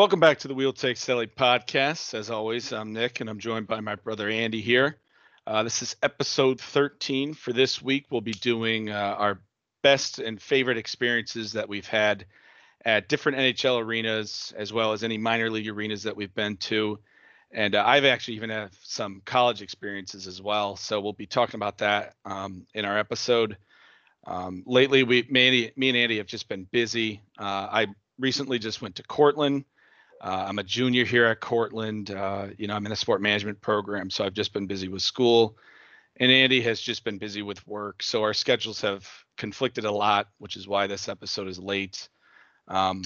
Welcome back to the Wheel Take Silly podcast. As always, I'm Nick and I'm joined by my brother Andy here. Uh, this is episode 13. For this week, we'll be doing uh, our best and favorite experiences that we've had at different NHL arenas, as well as any minor league arenas that we've been to. And uh, I've actually even have some college experiences as well. So we'll be talking about that um, in our episode. Um, lately, we me, me and Andy have just been busy. Uh, I recently just went to Cortland. Uh, I'm a junior here at Cortland. Uh, you know, I'm in a sport management program, so I've just been busy with school. And Andy has just been busy with work. So our schedules have conflicted a lot, which is why this episode is late. Um,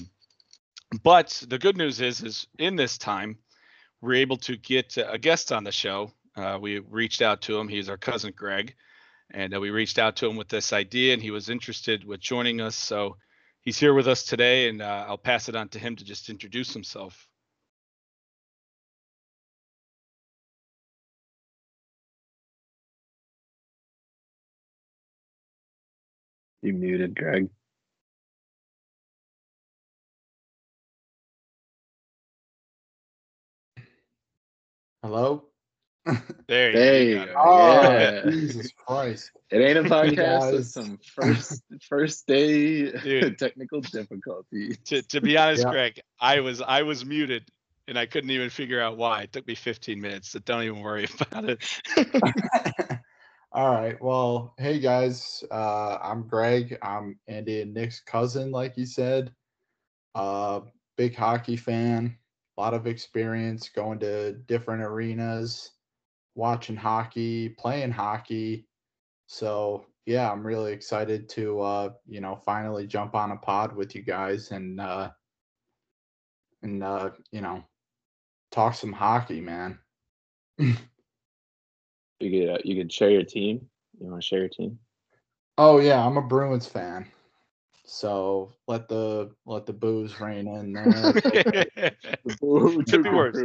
but the good news is, is in this time, we're able to get a guest on the show. Uh, we reached out to him. He's our cousin Greg, and uh, we reached out to him with this idea, and he was interested with joining us. So he's here with us today, and uh, I'll pass it on to him to just introduce himself. You muted, Greg. Hello? There, There you you go. go. Oh, Yeah. Jesus Christ. It ain't a podcast. It's some first first day Dude. technical difficulty. To, to be honest, Yeah. Greg, I was I was muted, and I couldn't even figure out why. It took me 15 minutes. So don't even worry about it. All right. Well, hey guys. Uh, I'm Greg. I'm Andy and Nick's cousin, like you said. Uh, big hockey fan. A lot of experience going to different arenas, watching hockey, playing hockey. So yeah, I'm really excited to uh, you know, finally jump on a pod with you guys and uh and uh, you know, talk some hockey, man. You could uh, you could share your team. You want to share your team? Oh yeah, I'm a Bruins fan. So let the let the booze reign in there. Could be worse.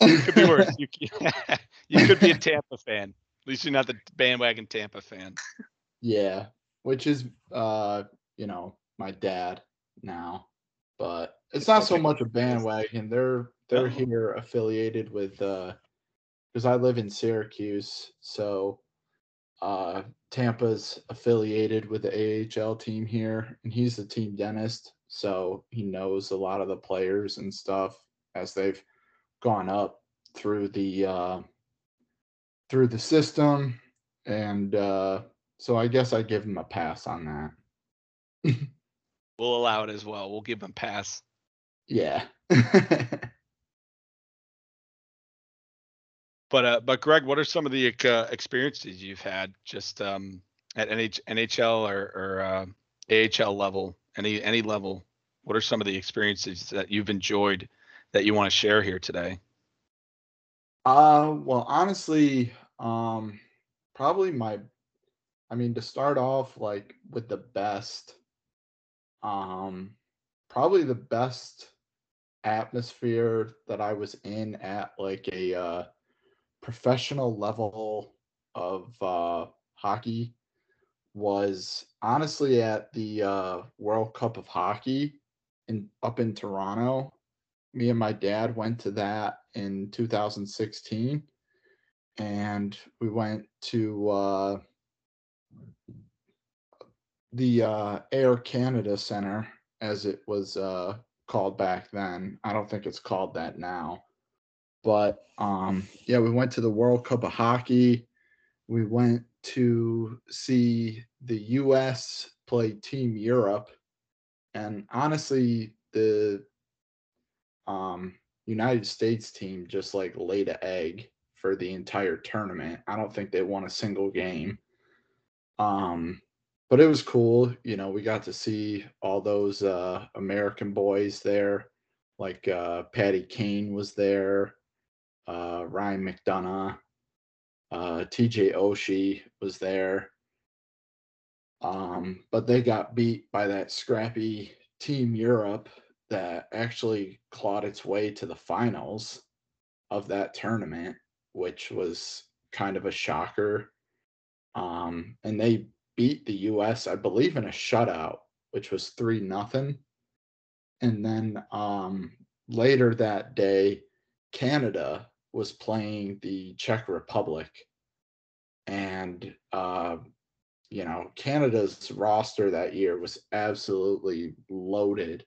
could be worse. You, you could be a Tampa fan. At least you're not the bandwagon Tampa fan. yeah, which is uh, you know, my dad now. But it's not so much a bandwagon. They're they're Oh. here affiliated with uh because I live in Syracuse, so uh Tampa's affiliated with the AHL team here and he's the team dentist, so he knows a lot of the players and stuff as they've gone up through the uh through the system and uh so I guess I give him a pass on that. We'll allow it as well. We'll give them pass. Yeah. But uh, but Greg, what are some of the uh, experiences you've had just um, at NH- NHL or, or uh, AHL level, any any level? What are some of the experiences that you've enjoyed that you want to share here today? Uh, well, honestly, um, probably my, I mean, to start off like with the best, um, probably the best atmosphere that I was in at like a uh, professional level of uh, hockey was honestly at the uh, World Cup of Hockey in up in Toronto. Me and my dad went to that in 2016 and we went to uh, the uh, air canada center as it was uh, called back then. I don't think it's called that now but um, yeah we went to the world cup of hockey we went to see the us play team europe and honestly the um United States team just like laid an egg for the entire tournament. I don't think they won a single game. Um but it was cool, you know, we got to see all those uh American boys there. Like uh Patty Kane was there, uh Ryan McDonagh, uh TJ Oshie was there. Um but they got beat by that scrappy team Europe that actually clawed its way to the finals of that tournament, which was kind of a shocker. Um, and they beat the US, I believe, in a shutout, which was three nothing. And then um, later that day, Canada was playing the Czech Republic, and uh, you know Canada's roster that year was absolutely loaded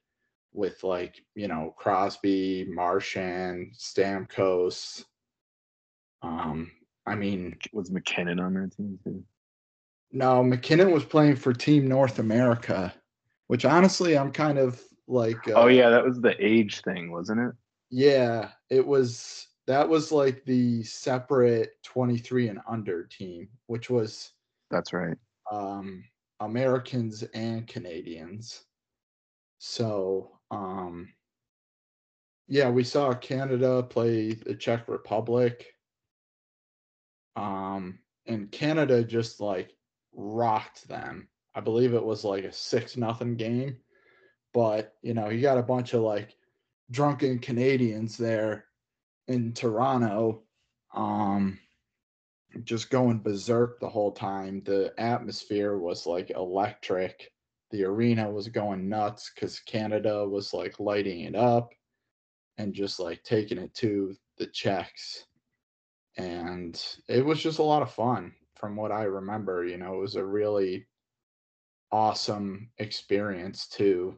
with like you know Crosby, Marchand, Stamkos. Um, I mean, Was MacKinnon on that team too? no, MacKinnon was playing for Team North America, which honestly I'm kind of like. oh uh, yeah, that was the age thing, wasn't it? Yeah, it was that was like the separate 23 and under team, which was That's right. um Americans and Canadians. So, um yeah, we saw Canada play the Czech Republic. Um and Canada just like rocked them. I believe it was like a 6 nothing game. But, you know, you got a bunch of like drunken Canadians there in Toronto, um, just going berserk the whole time. The atmosphere was like electric. The arena was going nuts because Canada was like lighting it up and just like taking it to the Czechs. And it was just a lot of fun from what I remember. You know, it was a really awesome experience to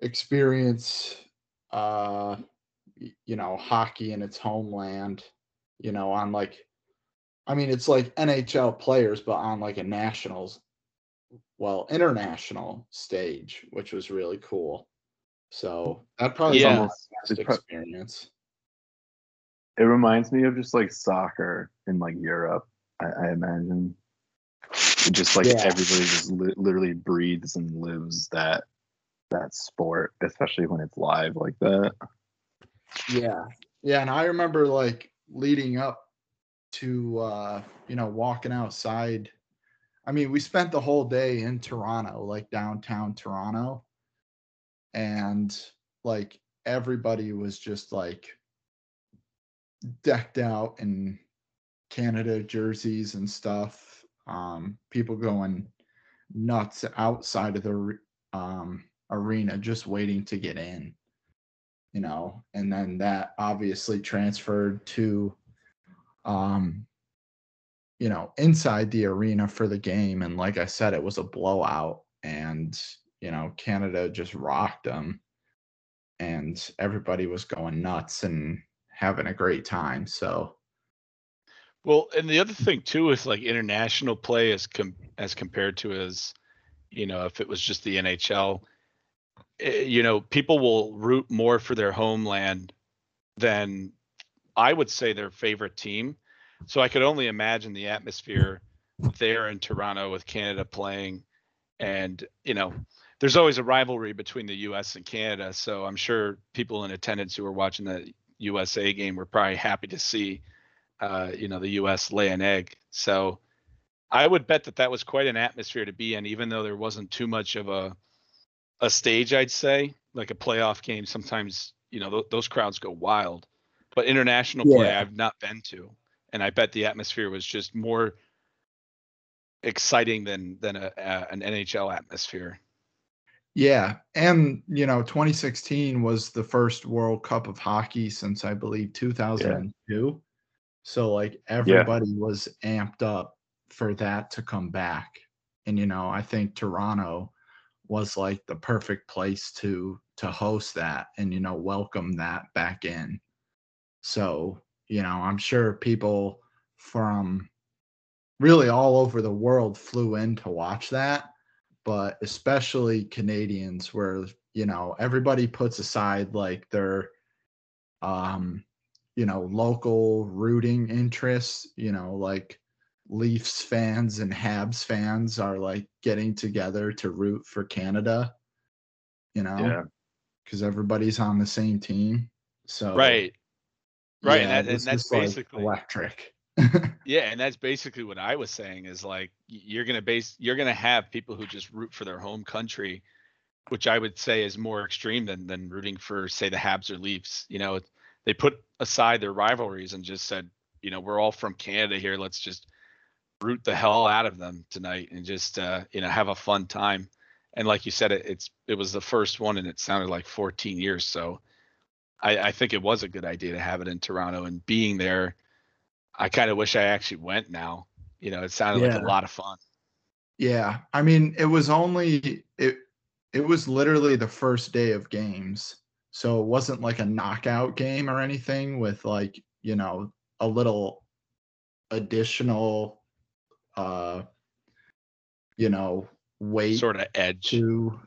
experience uh you know hockey in its homeland you know on like i mean it's like nhl players but on like a nationals well international stage which was really cool so that probably Yeah. was my best experience It reminds me of just like soccer in like Europe. I, I imagine. Just like Yeah. everybody just li- literally breathes and lives that that sport, especially when it's live like that. Yeah. Yeah and i remember like leading up to uh you know walking outside. I mean we spent the whole day in toronto like downtown toronto. And like everybody was just like decked out in canada jerseys and stuff. Um people going nuts outside of the um arena just waiting to get in you know and then that obviously transferred to um you know inside the arena for the game. And like i said it was a blowout and you know canada just rocked them and everybody was going nuts and having a great time. So Well, and the other thing too is like international play as com- as compared to as, you know, if it was just the NHL, you know, people will root more for their homeland than I would say their favorite team. So I could only imagine the atmosphere there in Toronto with Canada playing, and you know, there's always a rivalry between the U.S. and Canada. So I'm sure people in attendance who were watching the USA game were probably happy to see uh, you know, the U.S. lay an egg. So I would bet that that was quite an atmosphere to be in, even though there wasn't too much of a a stage. I'd say like a playoff game. Sometimes you know th- those crowds go wild, but international play I've not been to, and I bet the atmosphere was just more exciting than than a, a, an NHL atmosphere. yeah and you know 2016 was the first world cup of hockey since i believe 2002 Yeah. so like everybody was amped up for that to come back and you know i think toronto was like the perfect place to to host that and you know welcome that back in. So you know i'm sure people from really all over the world flew in to watch that but especially canadians where you know everybody puts aside like their um you know local rooting interests you know like leafs fans and habs fans are like getting together to root for canada you know Yeah. because everybody's on the same team so Right. Right, and that- and that's just, like, basically- electric Yeah, and that's basically what I was saying is like you're gonna base you're gonna have people who just root for their home country, which I would say is more extreme than than rooting for say the Habs or Leafs. You know, they put aside their rivalries and just said, you know, we're all from Canada here. Let's just root the hell out of them tonight and just uh, you know have a fun time. And like you said, it, it's it was the first one and it sounded like 14 years. So I, I think it was a good idea to have it in Toronto and being there. I kind of wish I actually went now. You know, it sounded like a lot of fun. Yeah, I mean, it was only it it was literally the first day of games. So it wasn't like a knockout game or anything with like, you know, a little additional uh you know, weight Sort of edge. to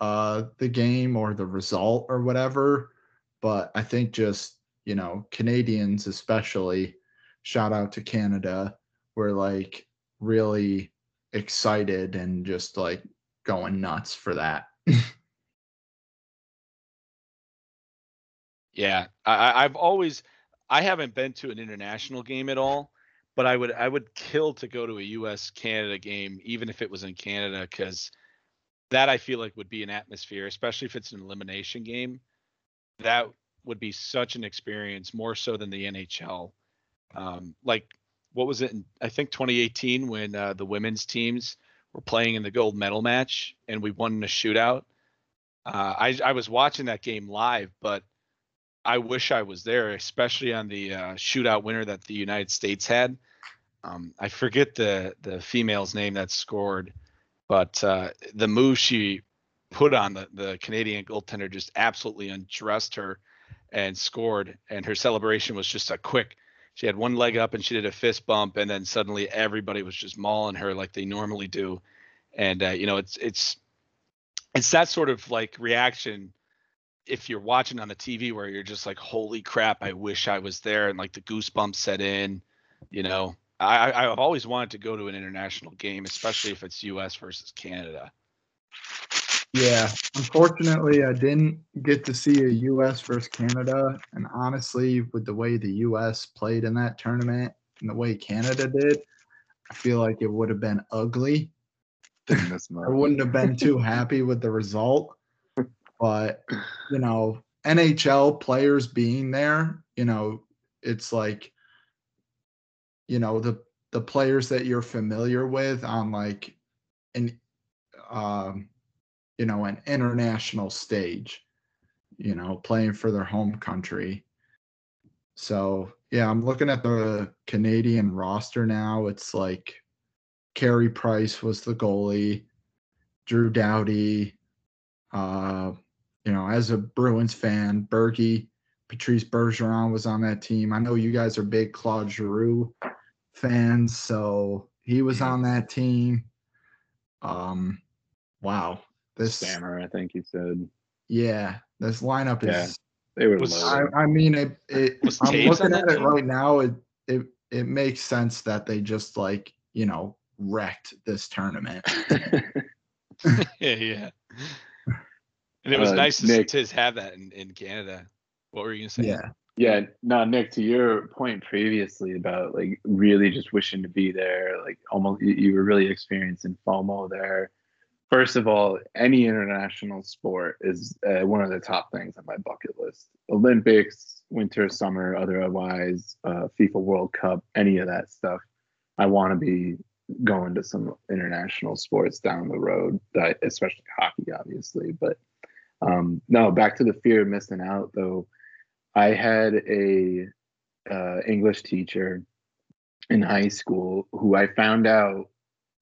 uh the game or the result or whatever. But I think just, you know, Canadians especially, shout out to Canada, were like really excited and just like going nuts for that. Yeah, I, I- I've always, I haven't been to an international game at all, but I would, I would kill to go to a U.S. Canada game, even if it was in Canada, because that I feel like would be an atmosphere, especially if it's an elimination game. That would be such an experience, more so than the NHL. Um, like, what was it? In, I think 2018 when uh, the women's teams were playing in the gold medal match and we won in a shootout. Uh, I I was watching that game live, but I wish I was there, especially on the uh, shootout winner that the United States had. Um, I forget the the female's name that scored, but uh, the move she put on the the Canadian goaltender just absolutely undressed her and scored. And her celebration was just a quick. She had one leg up and she did a fist bump, and then suddenly everybody was just mauling her like they normally do. And uh, you know, it's it's it's that sort of like reaction if you're watching on the TV where you're just like, holy crap, I wish I was there, and like the goosebumps set in, you know. I, I- I've always wanted to go to an international game, especially if it's U.S. versus Canada. Yeah, unfortunately, I didn't get to see a U.S. versus Canada, and honestly, with the way the U.S. played in that tournament and the way Canada did, I feel like it would have been ugly. I wouldn't have been too happy with the result. But, you know, NHL players being there, you know, it's like, you know, the the players that you're familiar with on like an um you know, an international stage, you know, playing for their home country. So, yeah, I'm looking at the Canadian roster now. It's like Carey Price was the goalie, Drew Doughty. Uh, you know, as a Bruins fan, Berkey, Patrice Bergeron was on that team. I know you guys are big Claude Giroux fans, so he was on that team. Um, wow, this Stammer, I think you said. yeah, this lineup Yeah. is. They were Was- I. I mean, it. it Was I'm Toews looking at it team? right now. It it it makes sense that they just like you know wrecked this tournament. yeah, yeah. And it was Uh, nice to, Nick- to have that in, in Canada. What were you gonna say? Yeah, Yeah, no, Nick, to your point previously about like really just wishing to be there, like almost you, you were really experiencing FOMO there. First of all, any international sport is uh, one of the top things on my bucket list. Olympics, winter, summer, otherwise, uh, FIFA World Cup, any of that stuff. I want to be going to some international sports down the road, especially hockey, obviously. But um, no, back to the fear of missing out, though. I had a uh, English teacher in high school who I found out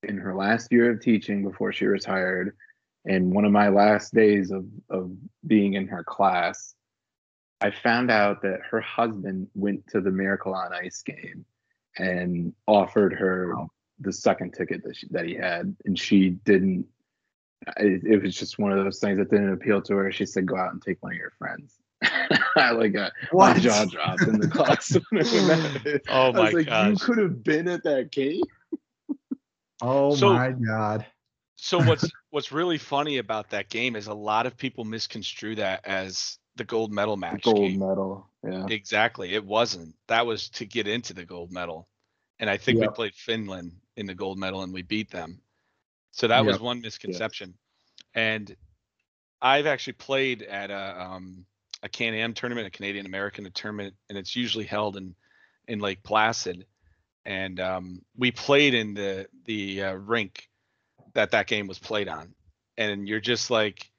in her last year of teaching before she retired, and one of my last days of of being in her class, I found out that her husband went to the Miracle on Ice game and offered her Wow. the second ticket that she, that he had, and she didn't. It, it was just one of those things that didn't appeal to her. She said, "Go out and take one of your friends." I like got my What? jaw dropped in the class. when that- Oh I was oh my like, gosh. You could have been at that game. Oh So- my god. So what's what's really funny about that game is a lot of people misconstrue that as the gold medal match Gold game. medal. Yeah. Exactly. It wasn't. That was to get into the gold medal. And I think Yep. we played Finland in the gold medal and we beat them. So that was one misconception. And I've actually played at a um a Can Am tournament, a Canadian American tournament, and it's usually held in in Lake Placid. And um, we played in the the uh, rink that that game was played on, and you're just like,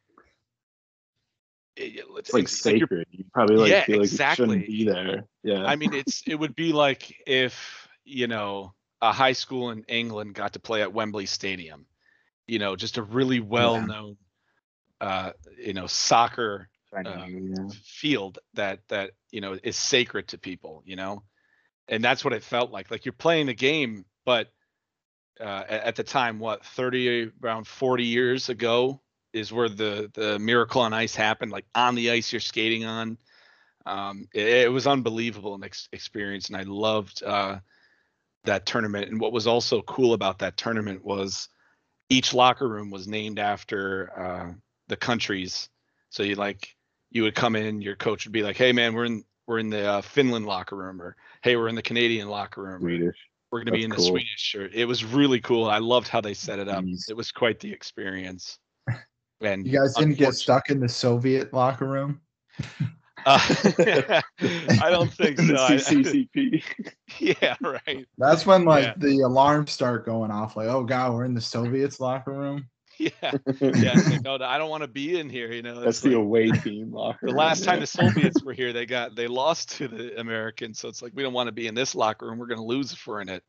it- It's like it's like you're- sacred. You probably like Yeah, feel like exactly. you shouldn't be there. Yeah. I mean, it's it would be like if you know a high school in England got to play at Wembley Stadium, you know, just a really well-known, uh, you know, soccer yeah. field that that you know is sacred to people, you know, and that's what it felt like. Like you're playing the game, but uh, at, at the time, what 30 around 40 years ago is where the the miracle on ice happened. Like on the ice you're skating on. Um, it, it was unbelievable an ex- experience, and I loved uh, that tournament. And what was also cool about that tournament was each locker room was named after uh, the countries. So you like you would come in, your coach would be like, "Hey man, we're in we're in the uh, Finland locker room," or "Hey, we're in the Canadian locker room." Swedish. we're going to be That's in the. Swedish or it was really cool. I loved how they set it up. Jeez. It was quite the experience. And You guys didn't get stuck in the Soviet locker room? Uh, I don't think so. the I- CCCP. yeah, right. That's when like Yeah. the alarms start going off. Like, oh god, we're in the Soviets locker room. Yeah, yeah. like, no, I don't want to be in here. You know, That's it's the like- away team locker. the room, last time yeah. the Soviets were here, they got they lost to the Americans. So it's like we don't want to be in this locker room. We're going to lose if we're in it.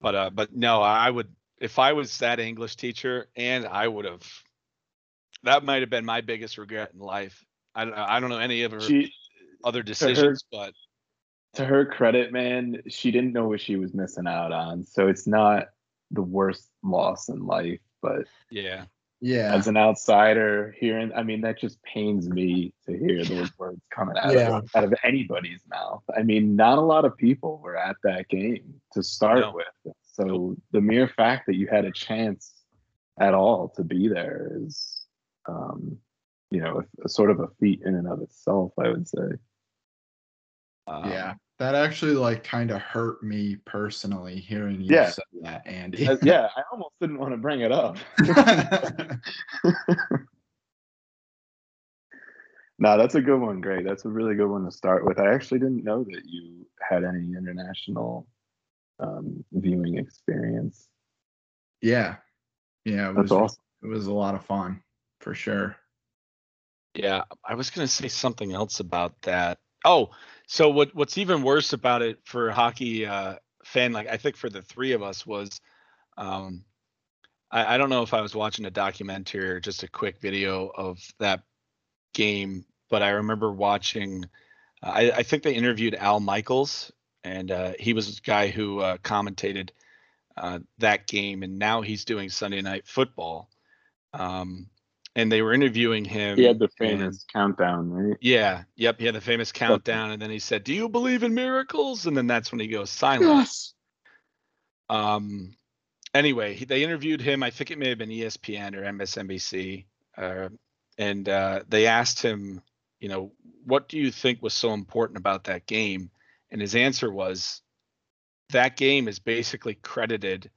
But uh, but no, I would if I was that English teacher, and I would have. That might have been my biggest regret in life. I don't I don't know any of her She, other decisions, but to her credit, man, she didn't know what she was missing out on. So it's not the worst loss in life, but yeah, yeah. as an outsider hearing i mean that just pains me to hear those words coming out, Yeah. of, out of anybody's mouth i mean not a lot of people were at that game to start No. with so the mere fact that you had a chance at all to be there is um you know a, a sort of a feat in and of itself i would say um, yeah. That actually like kind of hurt me personally hearing you Yeah. say that, Andy. Yeah i almost didn't want to bring it up no that's a good one great that's a really good one to start with i actually didn't know that you had any international um, viewing experience yeah. Yeah. It that's was awesome it was a lot of fun for sure. Yeah, I was gonna say something else about that. Oh, so what what's even worse about it for a hockey uh, fan, like I think for the three of us was, um, I, I don't know if I was watching a documentary or just a quick video of that game, but I remember watching. I, I think they interviewed Al Michaels, and uh, he was the guy who uh, commentated uh, that game, and now he's doing Sunday Night Football. Um, and they were interviewing him. he had the and- famous countdown right yeah, yep. He had the famous countdown, and then he said, "Do you believe in miracles?" And then that's when he goes silent. Um. Anyway, he, they interviewed him. I think it may have been ESPN or MSNBC, uh, and uh, they asked him, you know, what do you think was so important about that game? And his answer was, that game is basically credited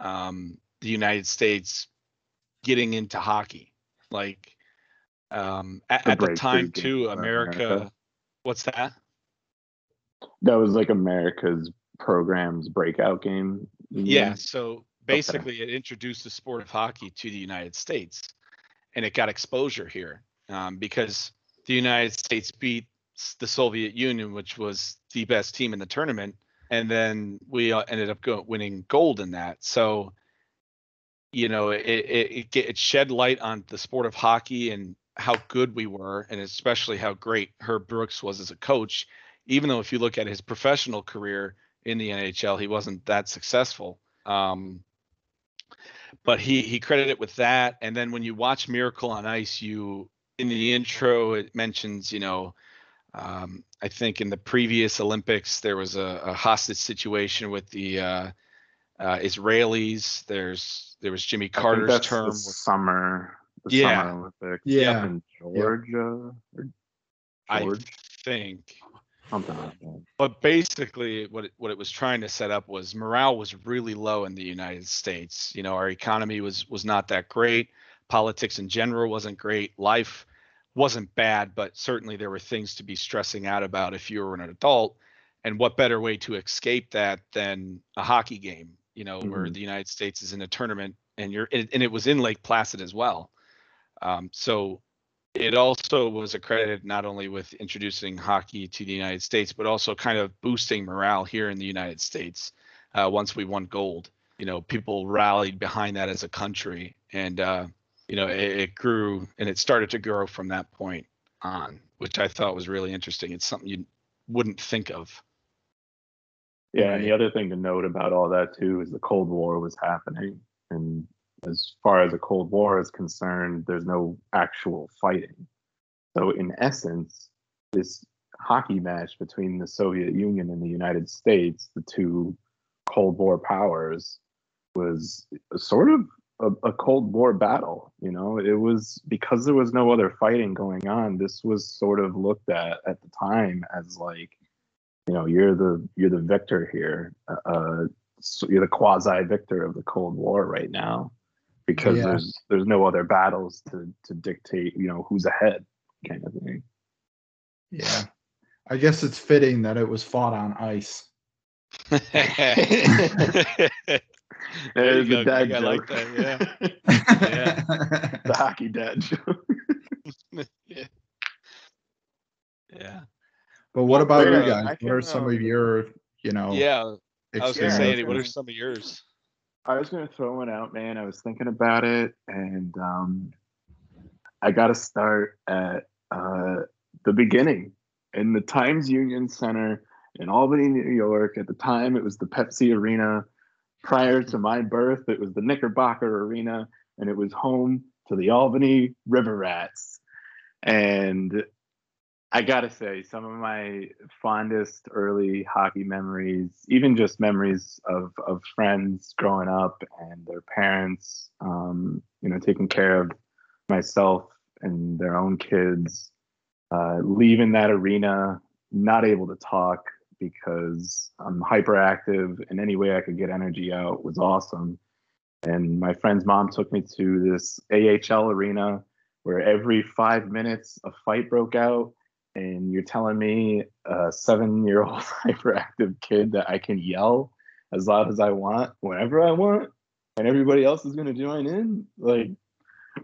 um, the United States getting into hockey. Like um, at, The at the time too, America. America. What's that? that was like america's program's breakout game Yeah. So basically, it introduced the sport of hockey to the United States, and it got exposure here um, because the United States beat the Soviet Union, which was the best team in the tournament, and then we uh, ended up go- winning gold in that. So, you know, it, it it it shed light on the sport of hockey and how good we were, and especially how great Herb Brooks was as a coach. Even though if you look at his professional career in the NHL, he wasn't that successful. Um, but he he credited it with that, and then when you watch Miracle on Ice, you in the intro it mentions you know um, I think in the previous Olympics there was a, a hostage situation with the uh, uh, Israelis. There's there was Jimmy I think Carter's that's term. the where- summer the Yeah. summer olympics Yeah. in georgia or I think something like that but basically what it, what it was trying to set up was morale was really low in the United States. You know, our economy was was not that great. Politics in general wasn't great. Life wasn't bad, but certainly there were things to be stressing out about if you were an adult. And what better way to escape that than a hockey game? You know, where Mhm. the United States is in a tournament and you're and and it was in Lake Placid as well. Um, so it also was accredited not only with introducing hockey to the United States, but also kind of boosting morale here in the United States. Uh, once we won gold, you know, people rallied behind that as a country, and uh, you know, it, it grew and it started to grow from that point on, which I thought was really interesting. It's something you wouldn't think of. Yeah, and the other thing to note about all that too is the Cold War was happening, and as far as the Cold War is concerned, there's no actual fighting. So in essence, this hockey match between the Soviet Union and the United States, the two Cold War powers, was sort of a, a, Cold War battle. You know, it was because there was no other fighting going on. This was sort of looked at at the time as like, you know, you're the you're the victor here. Uh, uh so you're the quasi victor of the Cold War right now, because yeah. there's there's no other battles to to dictate. You know, who's ahead, kind of thing. Yeah, I guess it's fitting that it was fought on ice. There's the dad joke. like that, yeah. yeah. The hockey dad joke. yeah. Yeah. But what about you guys? What are some of your, you know? Yeah. I was gonna say, what are some of yours? I was gonna throw one out, man. I was thinking about it, and um, I got to start at uh, the beginning in the Times Union Center in Albany, New York. At the time, it was the Pepsi Arena prior to my birth, it was the Knickerbocker Arena, and it was home to the Albany River Rats. And I gotta say, some of my fondest early hockey memories, even just memories of of friends growing up and their parents, um, you know, taking care of myself and their own kids, uh, leaving that arena, not able to talk, because I'm hyperactive and any way I could get energy out was awesome. And my friend's mom took me to this AHL arena where every five minutes a fight broke out. And you're telling me, a seven year old hyperactive kid, that I can yell as loud as I want whenever I want and everybody else is going to join in? Like,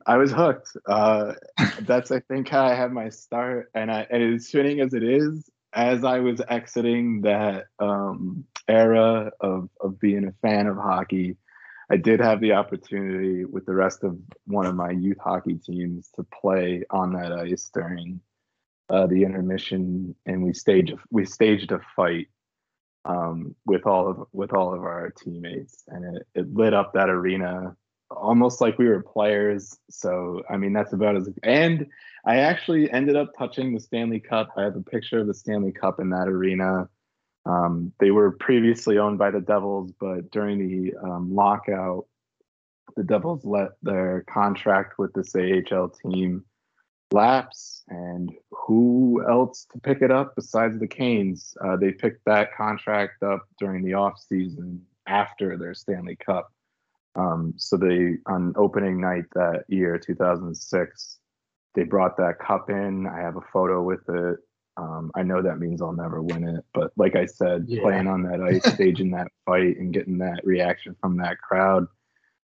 I was hooked. Uh, that's, I think, how I had my start. And, I, and as fitting as it is, as I was exiting that um, era of, of being a fan of hockey, I did have the opportunity with the rest of one of my youth hockey teams to play on that ice during uh, the intermission, and we staged we staged a fight um, with all of with all of our teammates, and it, it lit up that arena almost like we were players. So I mean, that's about as and I actually ended up touching the Stanley Cup. I have a picture of the Stanley Cup in that arena. Um, they were previously owned by the Devils, but during the um, lockout, the Devils let their contract with this AHL team lapse. And who else to pick it up besides the Canes? Uh, they picked that contract up during the off season after their Stanley Cup. Um, so they on opening night that year, 2006, they brought that cup in. I have a photo with it. Um, I know that means I'll never win it, but like I said, yeah. playing on that ice, staging that fight, and getting that reaction from that crowd,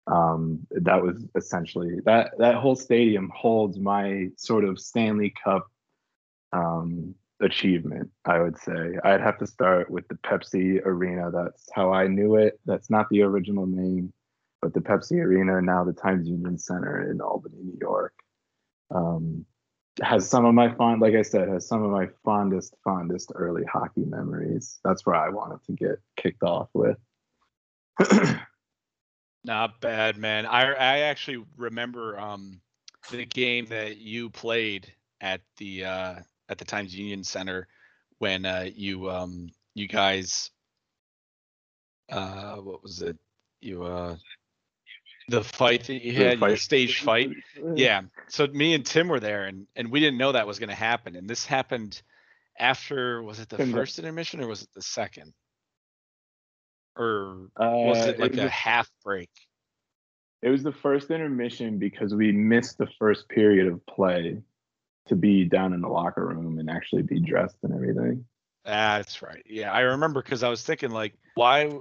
um, that was essentially that. That whole stadium holds my sort of Stanley Cup um, achievement. I would say I'd have to start with the Pepsi Arena. That's how I knew it. That's not the original name, but the Pepsi Arena, now the Times Union Center in Albany, New York um, has some of my fond, like I said, has some of my fondest, fondest early hockey memories. That's where I wanted to get kicked off with. Not bad, man. I I actually remember um, the game that you played at the uh, at the Times Union Center when uh, you um, you guys uh, what was it? You uh, the fight that you had, stage fight. Yeah. So me and Tim were there, and and we didn't know that was going to happen. And this happened after was it the Tim first intermission or was it the second? Or was it uh, like it was a, a half break? It was the first intermission because we missed the first period of play to be down in the locker room and actually be dressed and everything. That's right. Yeah, I remember because I was thinking like, why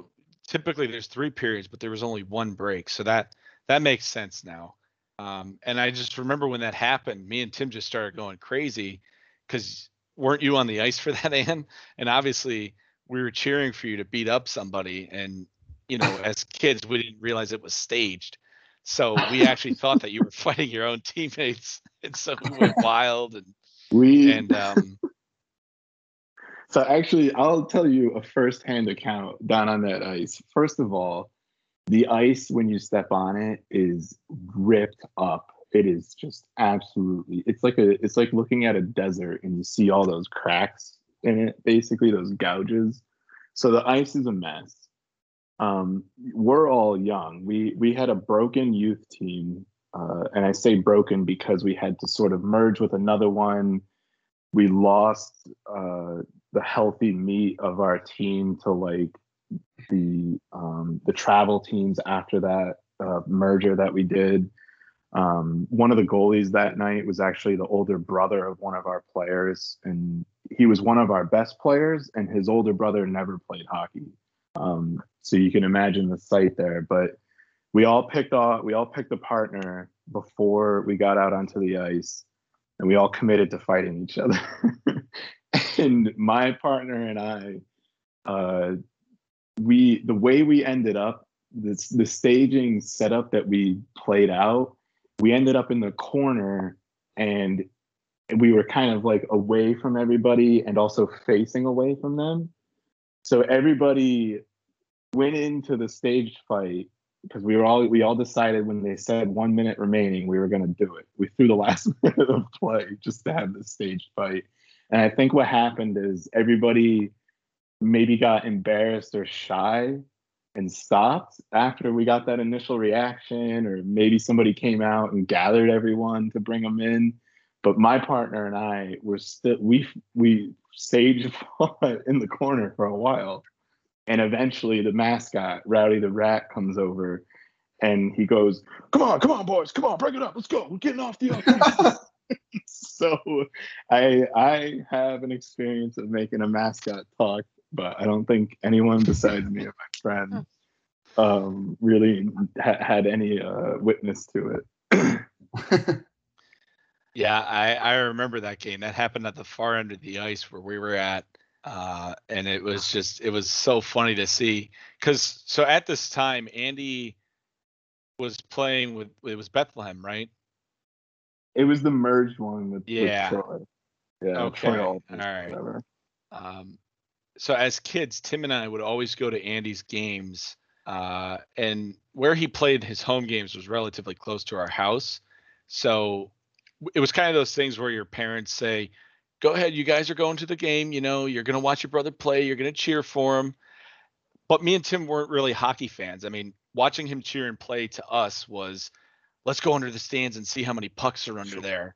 typically there's three periods, but there was only one break. So that that makes sense now. Um, and I just remember when that happened, me and Tim just started going crazy because weren't you on the ice for that, Ann? And obviously we were cheering for you to beat up somebody. And, you know, as kids, we didn't realize it was staged. So we actually thought that you were fighting your own teammates. And so we went wild and, We and, um, So actually, I'll tell you a first-hand account down on that ice. First of all, the ice when you step on it is ripped up. It is just absolutely. It's like a. It's like looking at a desert and you see all those cracks in it. Basically, those gouges. So the ice is a mess. Um, we're all young. We we had a broken youth team, uh, and I say broken because we had to sort of merge with another one. We lost. Uh, the healthy meat of our team to like the um, the travel teams after that uh, merger that we did. Um, one of the goalies that night was actually the older brother of one of our players, and he was one of our best players. And his older brother never played hockey, um, so you can imagine the sight there. But we all picked off, we all picked a partner before we got out onto the ice, and we all committed to fighting each other. and my partner and I, uh, we the way we ended up, this the staging setup that we played out, we ended up in the corner and we were kind of like away from everybody and also facing away from them. So everybody went into the staged fight because we were all we all decided when they said one minute remaining we were going to do it. We threw the last minute of play just to have the staged fight. And I think what happened is everybody maybe got embarrassed or shy and stopped after we got that initial reaction, or maybe somebody came out and gathered everyone to bring them in. But my partner and I were still we we sage fought in the corner for a while, and eventually the mascot Rowdy the Rat comes over, and he goes, "Come on, come on, boys, come on, break it up, let's go, we're getting off the ice." so I I have an experience of making a mascot talk, but I don't think anyone besides me or my friend um, really ha- had any uh, witness to it. Yeah, I, I remember that game. That happened at the far end of the ice where we were at. Uh, and it was just, it was so funny to see. Cause so at this time, Andy was playing with, it was Bethlehem, right? It was the merged one with, with Yeah. Troy. Yeah. Okay, Troy all right. whatever. Um, so as kids, Tim and I would always go to Andy's games. Uh, and where he played his home games was relatively close to our house. So it was kind of those things where your parents say, go ahead, you guys are going to the game. You know, you're going to watch your brother play, you're going to cheer for him. But me and Tim weren't really hockey fans. I mean, watching him cheer and play to us was, let's go under the stands and see how many pucks are under there.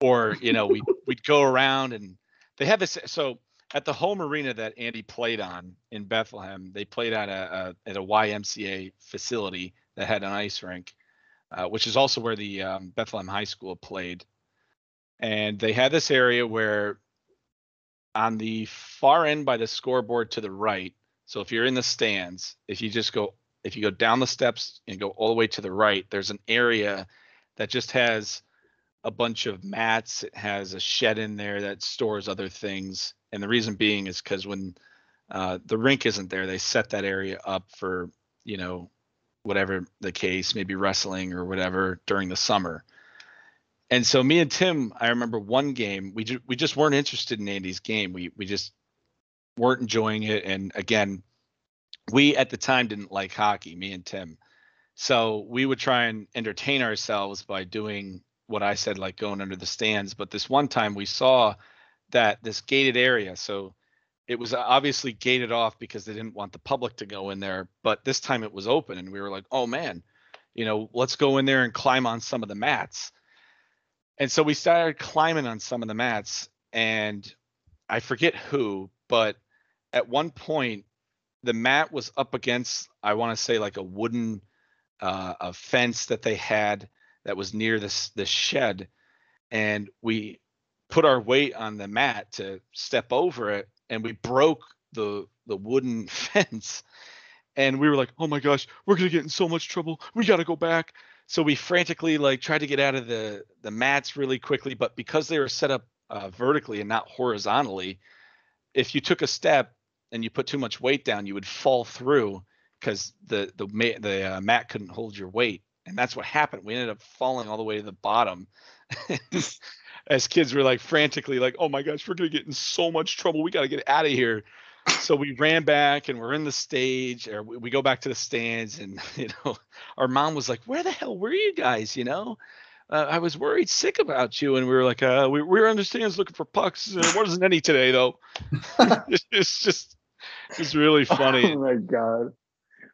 Or, you know, we we'd go around and they have this. So at the home arena that Andy played on in Bethlehem, they played at a, a at a YMCA facility that had an ice rink, uh, which is also where the um, Bethlehem High School played. And they had this area where, on the far end by the scoreboard to the right, so if you're in the stands, if you just go if you go down the steps and go all the way to the right, there's an area that just has a bunch of mats. It has a shed in there that stores other things. And the reason being is because when uh, the rink isn't there, they set that area up for, you know, whatever the case, maybe wrestling or whatever during the summer. And so me and Tim, I remember one game, we ju- we just weren't interested in Andy's game. We we just weren't enjoying it. And again, we at the time didn't like hockey, me and Tim. So we would try and entertain ourselves by doing what I said, like going under the stands. But this one time we saw that this gated area, so it was obviously gated off because they didn't want the public to go in there. But this time it was open, and we were like, oh man, you know, let's go in there and climb on some of the mats. And so we started climbing on some of the mats, and I forget who, but at one point the mat was up against I want to say like a wooden uh, a fence that they had that was near this this shed, and we put our weight on the mat to step over it, and we broke the the wooden fence, and we were like, "Oh my gosh, we're gonna get in so much trouble. We gotta go back." So we frantically like tried to get out of the the mats really quickly, but because they were set up uh, vertically and not horizontally, if you took a step and you put too much weight down, you would fall through because the the the uh, mat couldn't hold your weight, and that's what happened. We ended up falling all the way to the bottom. As kids, we're like frantically like, "Oh my gosh, we're gonna get in so much trouble. We gotta get out of here." so we ran back and we're in the stage or we, go back to the stands and you know our mom was like where the hell were you guys you know? Uh, i was worried sick about you. And we were like uh, we, we were on the stands looking for pucks. There wasn't any today though. It's just it's really funny. Oh my god,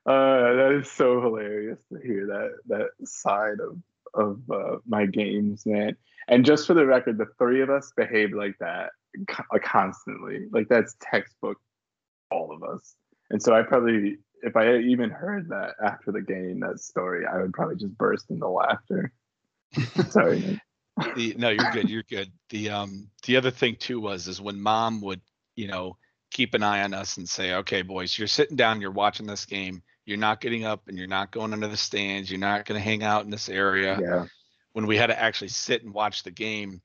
uh, that is so hilarious to hear that that side of of uh, my games, man. And just for the record, the three of us behaved like that co- constantly. Like that's textbook, all of us. And so I probably, if I even heard that after the game, that story, I would probably just burst into laughter. Sorry. the no you're good you're good the um the other thing too was is when mom would you know keep an eye on us and say okay boys you're sitting down you're watching this game you're not getting up and you're not going under the stands you're not going to hang out in this area Yeah. when we had to actually sit and watch the game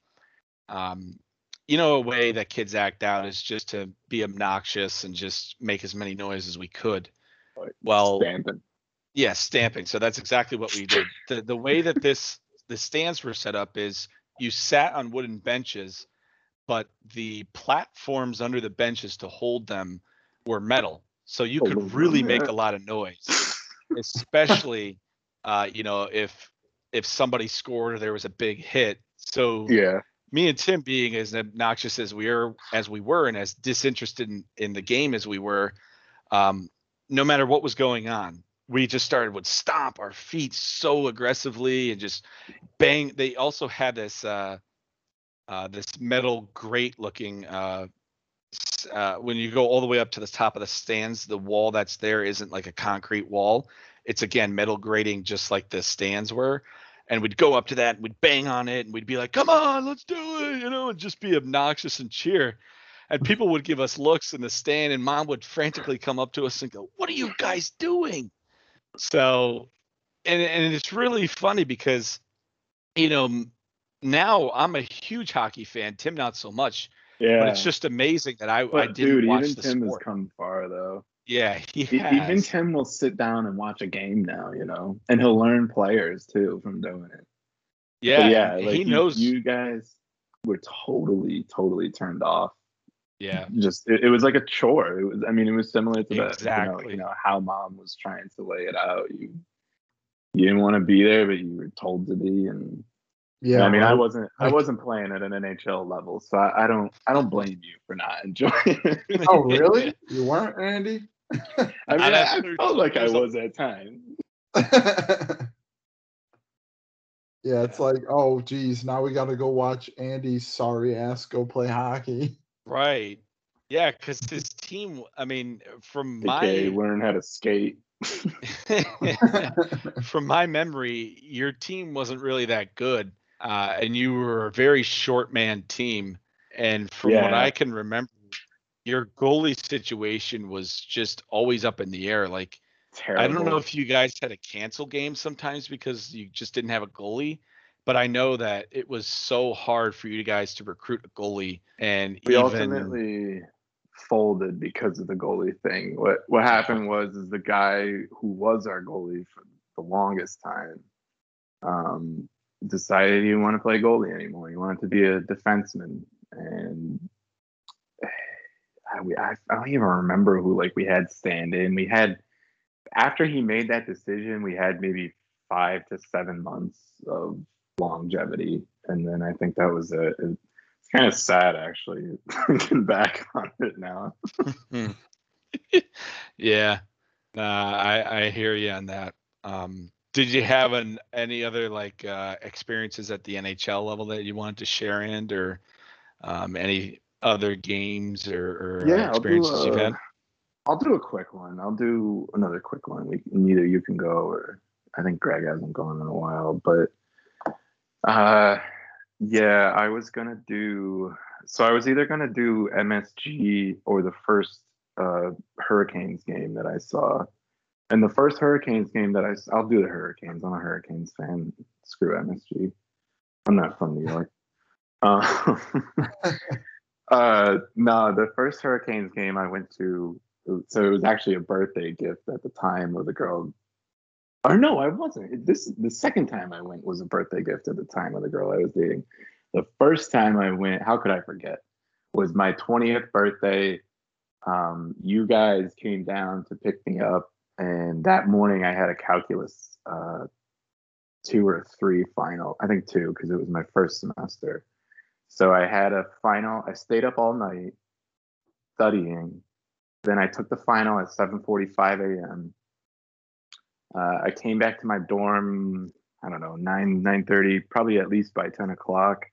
um you know a way that kids act out is just to be obnoxious and just make as many noise as we could well Stamping. yeah, stamping. So that's exactly what we did. The the way that this the stands were set up is you sat on wooden benches, but the platforms under the benches to hold them were metal. So you could really make a lot of noise, especially uh, you know, if if somebody scored or there was a big hit. So Yeah. me and Tim being as obnoxious as we are as we were and as disinterested in, in the game as we were, um, no matter what was going on, we just started would stomp our feet so aggressively and just bang. They also had this uh, uh, this metal grate looking uh, s- uh, when you go all the way up to the top of the stands, the wall that's there isn't like a concrete wall. It's again metal grating, just like the stands were. And we'd go up to that and we'd bang on it and we'd be like, come on, let's do it, you know, and just be obnoxious and cheer. And people would give us looks in the stand, and mom would frantically come up to us and go, What are you guys doing? So, and, and it's really funny because, you know, now I'm a huge hockey fan, Tim, not so much, Yeah. but it's just amazing that I, I But didn't dude, watch even the Tim has come far though. Yeah, he E- Even. Tim will sit down and watch a game now, you know, and he'll learn players too from doing it. But yeah, yeah, like he you- knows. You guys were totally, totally turned off. yeah, Just it, it was like a chore. It was. I mean, it was similar to the you know, Exactly. you know how mom was trying to lay it out. You you didn't want to be there, but you were told to be, and Yeah, I mean, I wasn't I wasn't playing at an NHL level, so I, I don't I don't blame you for not enjoying. it. Oh, really? You weren't, Andy? I mean, I'd I, have I to- felt like I was at times. yeah, it's like, oh, geez, now we got to go watch Andy's sorry ass go play hockey. right. Yeah, because his team, I mean, from Okay, my learn how to skate. from my memory, your team wasn't really that good, uh, and you were a very short man team. And from what I can remember, your goalie situation was just always up in the air. Like Terrible. I don't know if you guys had to cancel games sometimes because you just didn't have a goalie, but I know that it was so hard for you guys to recruit a goalie, and we even ultimately folded because of the goalie thing. What what happened was is the guy who was our goalie for the longest time um, decided he didn't want to play goalie anymore. He wanted to be a defenseman, and I, I, I don't even remember who like we had stand in. We had after he made that decision, we had maybe five to seven months of longevity, and then I think that was it. It- it's kind of sad actually thinking back on it now. yeah, nah, I I hear you on that. Um, did you have an any other like uh, experiences at the NHL level that you wanted to share in, or um, any other games or, or Yeah, experiences you've had? I'll do a quick one. I'll do another quick one. We neither you can go or I think Greg hasn't gone in a while, but uh yeah, I was gonna do so I was either gonna do MSG or the first uh Hurricanes game that I saw. And the first Hurricanes game that I, I'll do the Hurricanes. I'm a Hurricanes fan. Screw MSG. I'm not from New York. Uh, uh, no, the first Hurricanes game I went to, so it was actually a birthday gift at the time of the girl. Or no, I wasn't. This the second time I went was a birthday gift at the time of the girl I was dating. The first time I went, how could I forget? Was my 20th birthday. Um, you guys came down to pick me up, and that morning I had a calculus uh, two or three final. I think two because it was my first semester. So I had a final. I stayed up all night studying. Then I took the final at 7:45 a.m. Uh, I came back to my dorm. I don't know, nine nine thirty, probably at least by 10 o'clock.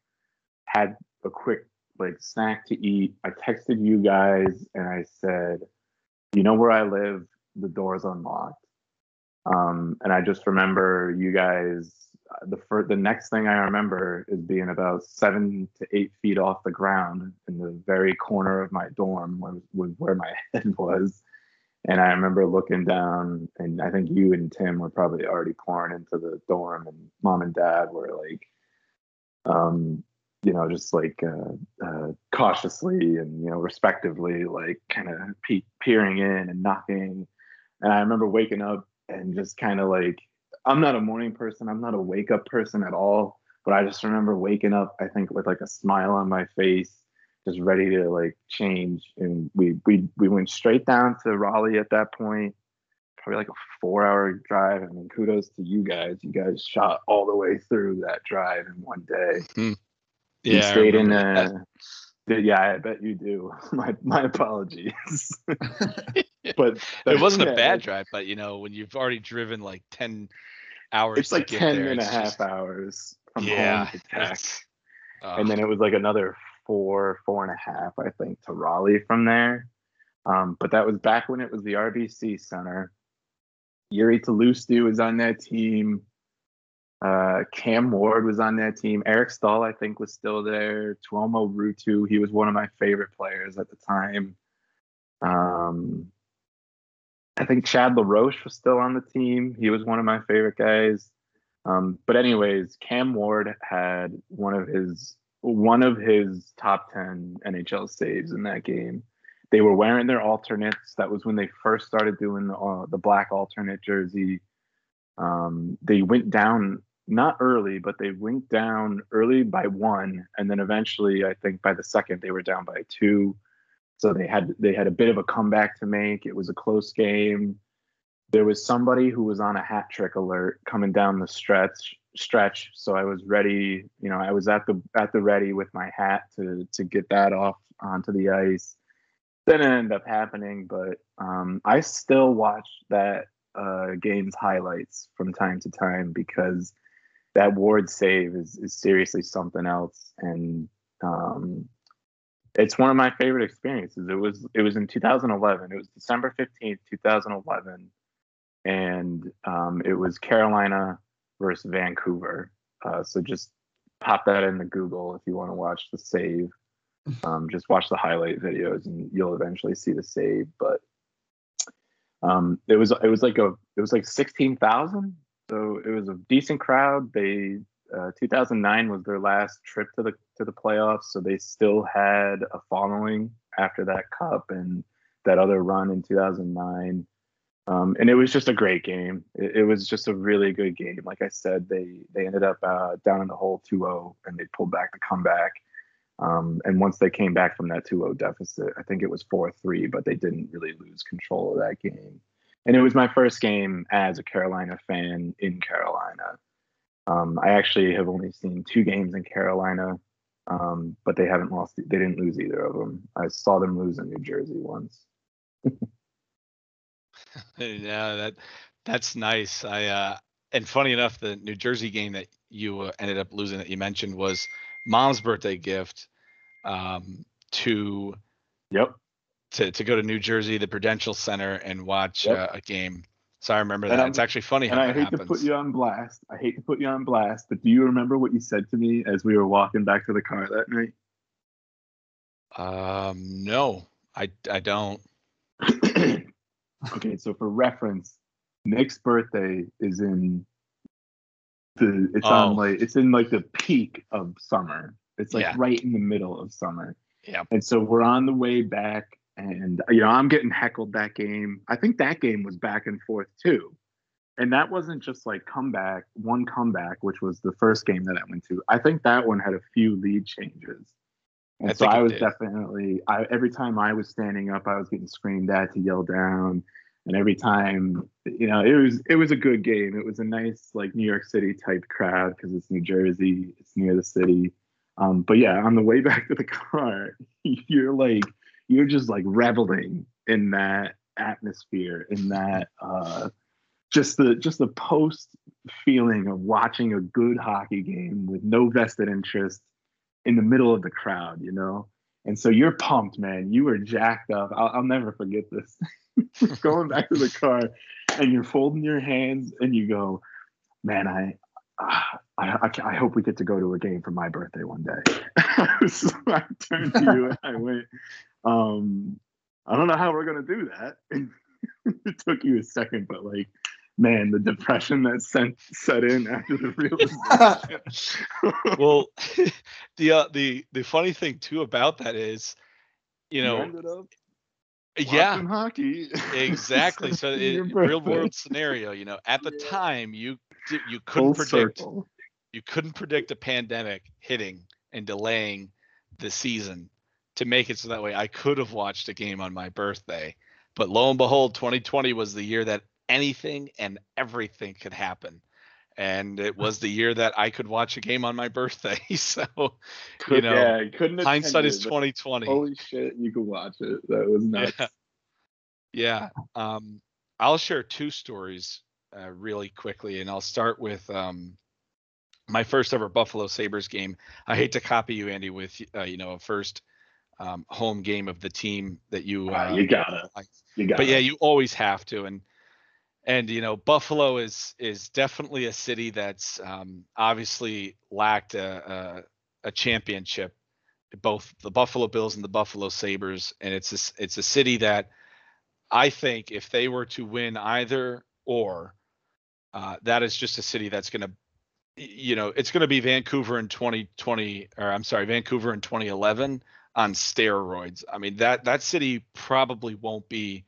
Had a quick like snack to eat. I texted you guys and I said, "You know where I live? The door's unlocked." Um, and I just remember you guys. The first, the next thing I remember is being about seven to eight feet off the ground in the very corner of my dorm, was, was where my head was. And I remember looking down, and I think you and Tim were probably already pouring into the dorm, and mom and dad were like, um, you know, just like uh, uh, cautiously and you know, respectively, like kind of pe- peering in and knocking. And I remember waking up and just kind of like, I'm not a morning person. I'm not a wake up person at all. But I just remember waking up, I think, with like a smile on my face, just ready to like change. And we we we went straight down to Raleigh at that point. Probably like a four hour drive. I mean, kudos to you guys. You guys shot all the way through that drive in one day. Hmm. We Yeah, I stayed in. did- yeah, I bet you do. My my apologies. but it wasn't yeah, a bad drive, but you know, when you've already driven like 10 hours, It's like get 10 there, and a half just- hours from yeah, home to Tech. it's- and uh, then it was like another four, four and a half, I think, to Raleigh from there. Um, but that was back when it was the RBC Center. Jiri Tlusty was on that team. Uh, Cam Ward was on that team. Eric Staal, I think, was still there. Tuomo Ruutu, he was one of my favorite players at the time. Um, I think Chad LaRose was still on the team. He was one of my favorite guys. Um, but anyways, Cam Ward had one of his one of his top ten NHL saves in that game. They were wearing their alternates. That was when they first started doing the uh, the black alternate jersey. Um, they went down not early, but they went down early by one, and then eventually, I think by the second, they were down by two. So they had they had a bit of a comeback to make. It was a close game. There was somebody who was on a hat trick alert coming down the stretch stretch. So i was ready you know i was at the at the ready with my hat to to get that off onto the ice. Didn't end up happening but um i still watch that uh game's highlights from time to time because that ward save is is seriously something else. And um it's one of my favorite experiences it was it was in 2011 it was december 15th 2011 and um, it was Carolina versus Vancouver. Uh, so just pop that into Google if you want to watch the save. Um, just watch the highlight videos, and you'll eventually see the save. But um, it was it was like a it was like sixteen thousand, so it was a decent crowd. They uh, 2009 was their last trip to the to the playoffs, so they still had a following after that cup and that other run in 2009. Um, and it was just a great game. It, it, was just a really good game. Like I said, they they ended up uh, down in the hole 2-0, and they pulled back the comeback. Um, and once they came back from that 2-0 deficit, I think it was 4-3, but they didn't really lose control of that game. And it was my first game as a Carolina fan in Carolina. Um, I actually have only seen two games in Carolina, um, but they haven't lost. They didn't lose either of them. I saw them lose in New Jersey once. yeah, that that's nice. I uh, and funny enough, the New Jersey game that you uh, ended up losing that you mentioned was mom's birthday gift um, to Yep. to to go to New Jersey, the Prudential Center, and watch Yep. uh, a game. So I remember that. It's actually funny And I that hate happens. to put you on blast. I hate to put you on blast, but do you remember what you said to me as we were walking back to the car that night? Um, no, I I don't. okay, so for reference, Nick's birthday is in the it's Oh. on like it's in like the peak of summer. It's like Yeah. right in the middle of summer. Yeah. And so we're on the way back and you know, I'm getting heckled that game. I think that game was back and forth too. And that wasn't just like comeback, one comeback, which was the first game that I went to. I think that one had a few lead changes. And I so I was did. definitely I every time I was standing up, I was getting screamed at to yell down. And every time, you know, it was it was a good game. It was a nice like New York City type crowd because it's New Jersey, it's near the city. Um, but yeah, on the way back to the car, you're like you're just like reveling in that atmosphere, in that uh just the just the post feeling of watching a good hockey game with no vested interest in the middle of the crowd, you know? And so you're pumped, man. You were jacked up. I'll, I'll never forget this. Going back to the car and you're folding your hands and you go, man, I, ah, I, I, I hope we get to go to a game for my birthday one day. so I turned to you and I went, um, I don't know how we're going to do that. it took you a second, but like, man, the depression that sent, set in after the realization. well, the uh, the the funny thing too about that is, you know, up yeah, hockey. exactly. So it, real world scenario, you know, at the Yeah. time you you couldn't predict circle. you couldn't predict a pandemic hitting and delaying the season to make it so that way I could have watched a game on my birthday. But lo and behold, 2020 was the year that anything and everything could happen. And it was the year that I could watch a game on my birthday. So you know, yeah, couldn't hindsight is 2020. Holy shit, you could watch it. That was nuts. Yeah. Yeah. Um, I'll share two stories uh, really quickly, and I'll start with um, my first ever Buffalo Sabres game. I hate to copy you, Andy, with uh, you know a first um, home game of the team that you. Ah, Uh, you got it. like- You gotta. but yeah, you always have to, and and you know Buffalo is is definitely a city that's um, obviously lacked a, a a championship, both the Buffalo Bills and the Buffalo Sabres, and it's a, it's a city that I think if they were to win either or, uh, that is just a city that's going to, you know, it's going to be Vancouver in 2020, or I'm sorry, Vancouver in 2011 on steroids. I mean that that city probably won't be.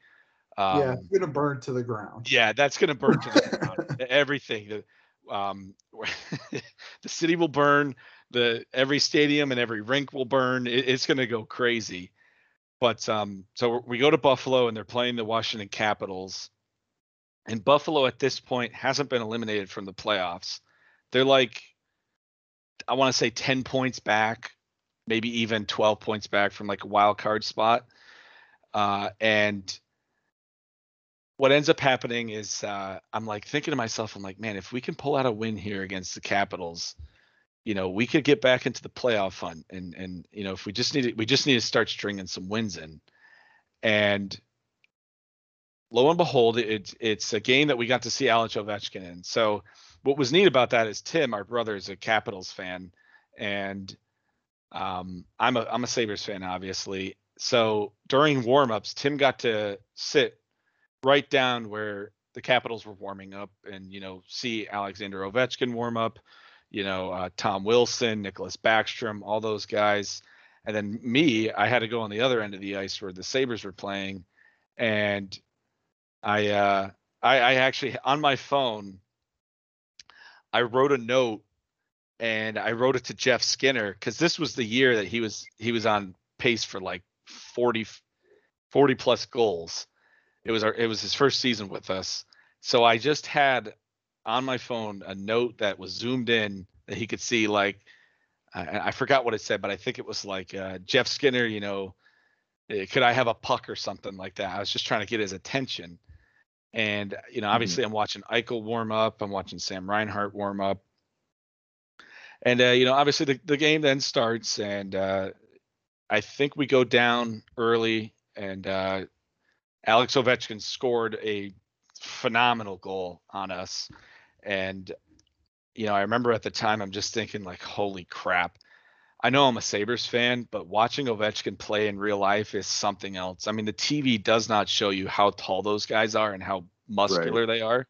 Um, yeah, it's gonna burn to the ground. yeah, that's going to burn to the ground. Everything. The, um, the city will burn. The every stadium and every rink will burn. It, it's going to go crazy. But um, so we go to Buffalo and they're playing the Washington Capitals. And Buffalo at this point hasn't been eliminated from the playoffs. They're like, I want to say 10 points back, maybe even 12 points back from like a wild card spot. Uh, and what ends up happening is uh, I'm like thinking to myself, I'm like, man, if we can pull out a win here against the Capitals, you know, we could get back into the playoff hunt. And and you know, if we just need to, we just need to start stringing some wins in. And lo and behold, it, it's a game that we got to see Alex Ovechkin in. So what was neat about that is Tim, our brother, is a Capitals fan, and um, I'm a I'm a Sabres fan, obviously. So during warmups, Tim got to sit right down where the Capitals were warming up, and you know, see Alexander Ovechkin warm up, you know, uh, Tom Wilson, Nicklas Backstrom, all those guys, and then me, I had to go on the other end of the ice where the Sabres were playing, and I uh, I, I actually on my phone, I wrote a note and I wrote it to Jeff Skinner because this was the year that he was he was on pace for like 40, 40 plus goals. It was our it was his first season with us. So I just had on my phone a note that was zoomed in that he could see like I, I forgot what it said, but I think it was like uh, Jeff Skinner, you know, eh, could I have a puck or something like that? I was just trying to get his attention. And you know, obviously, I'm watching Eichel warm up. I'm watching Sam Reinhart warm up. And uh, you know, obviously, the, the game then starts, and uh, I think we go down early, and uh, Alex Ovechkin scored a phenomenal goal on us. And you know, I remember at the time, I'm just thinking like, holy crap. I know I'm a Sabres fan, but watching Ovechkin play in real life is something else. I mean, the TV does not show you how tall those guys are and how muscular they are.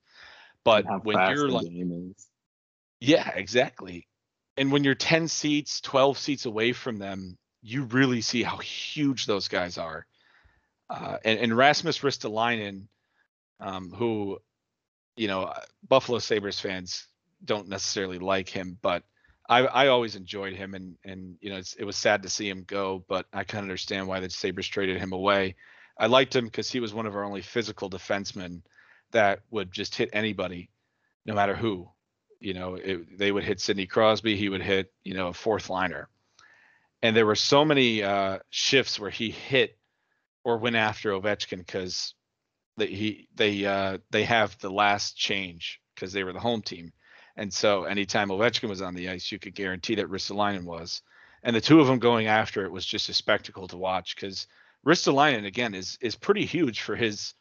But when you're like, yeah, exactly. And when you're 10 seats, 12 seats away from them, you really see how huge those guys are. Uh, and, and Rasmus Ristolainen, um, who, you know, uh, Buffalo Sabres fans don't necessarily like him, but I, I always enjoyed him. And, and you know, it was sad to see him go, but I can understand why the Sabres traded him away. I liked him because he was one of our only physical defensemen that would just hit anybody, no matter who. You know, it, they would hit Sidney Crosby, he would hit, you know, a fourth liner. And there were so many uh, shifts where he hit or went after Ovechkin because they he they uh, they have the last change because they were the home team, and so anytime Ovechkin was on the ice, you could guarantee that Ristolainen was, and the two of them going after it was just a spectacle to watch because Ristolainen again is is pretty huge for his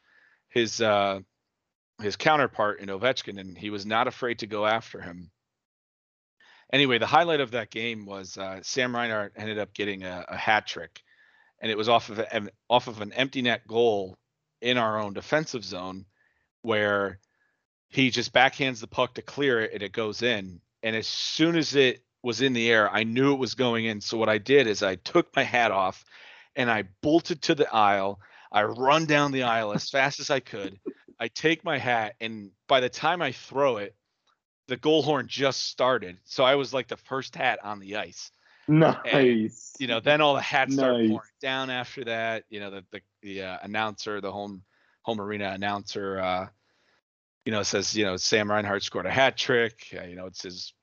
his uh, his counterpart in Ovechkin, and he was not afraid to go after him. Anyway, the highlight of that game was uh, Sam Reinhart ended up getting a, a hat trick, and it was off of an off of an empty net goal in our own defensive zone, where he just backhands the puck to clear it, and it goes in. And as soon as it was in the air, I knew it was going in. So what I did is I took my hat off, and I bolted to the aisle. I run down the aisle as fast as I could. I take my hat, and by the time I throw it, the goal horn just started. So I was like the first hat on the ice. Nice. You know, then all the hats start Nice. pouring down after that. You know, the the, the uh, announcer, the home home arena announcer, uh, you know, says you know Sam Reinhart scored a hat trick. Uh, you know, it's his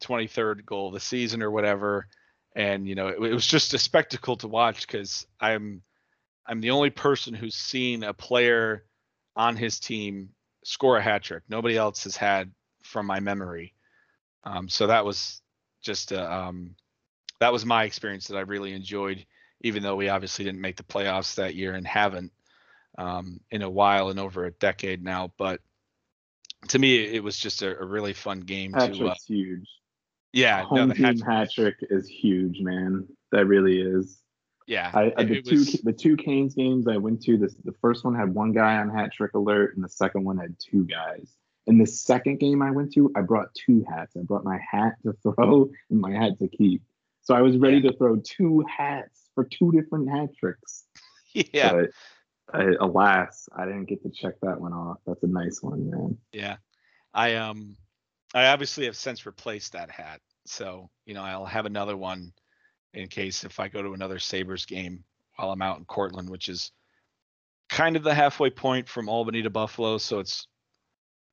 23rd goal of the season or whatever. And you know, it, it was just a spectacle to watch because I'm I'm the only person who's seen a player on his team score a hat trick. Nobody else has had from my memory. Um, so that was just a, um, that was my experience that I really enjoyed, even though we obviously didn't make the playoffs that year and haven't um, in a while and over a decade now. But to me, it was just a, a really fun game Hat to. Uh, huge. yeah, no, Home the team hat trick is huge, man. That really is. Yeah, I, the two was- the two Canes games I went to, this the first one had one guy on hat trick alert, and the second one had two guys. In the second game I went to, I brought two hats. I brought my hat to throw and my hat to keep. So I was ready Yeah. to throw two hats for two different hat tricks. yeah, But I, alas, I didn't get to check that one off. That's a nice one, man. Yeah. I um I obviously have since replaced that hat. So, you know, I'll have another one in case if I go to another Sabres game while I'm out in Cortland, which is kind of the halfway point from Albany to Buffalo. So it's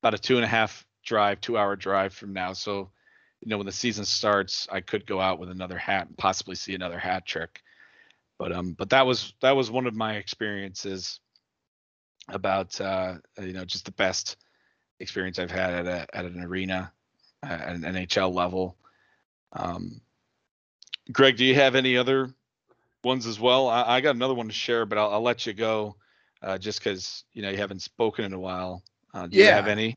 about a two and a half drive, two hour drive from now. So, you know, when the season starts, I could go out with another hat and possibly see another hat trick. But um, but that was that was one of my experiences about uh, you know, just the best experience I've had at a at an arena uh, at an NHL level. Um, Greg, do you have any other ones as well? I, I got another one to share, but I'll, I'll let you go uh, just because you know you haven't spoken in a while. Uh, do you have any?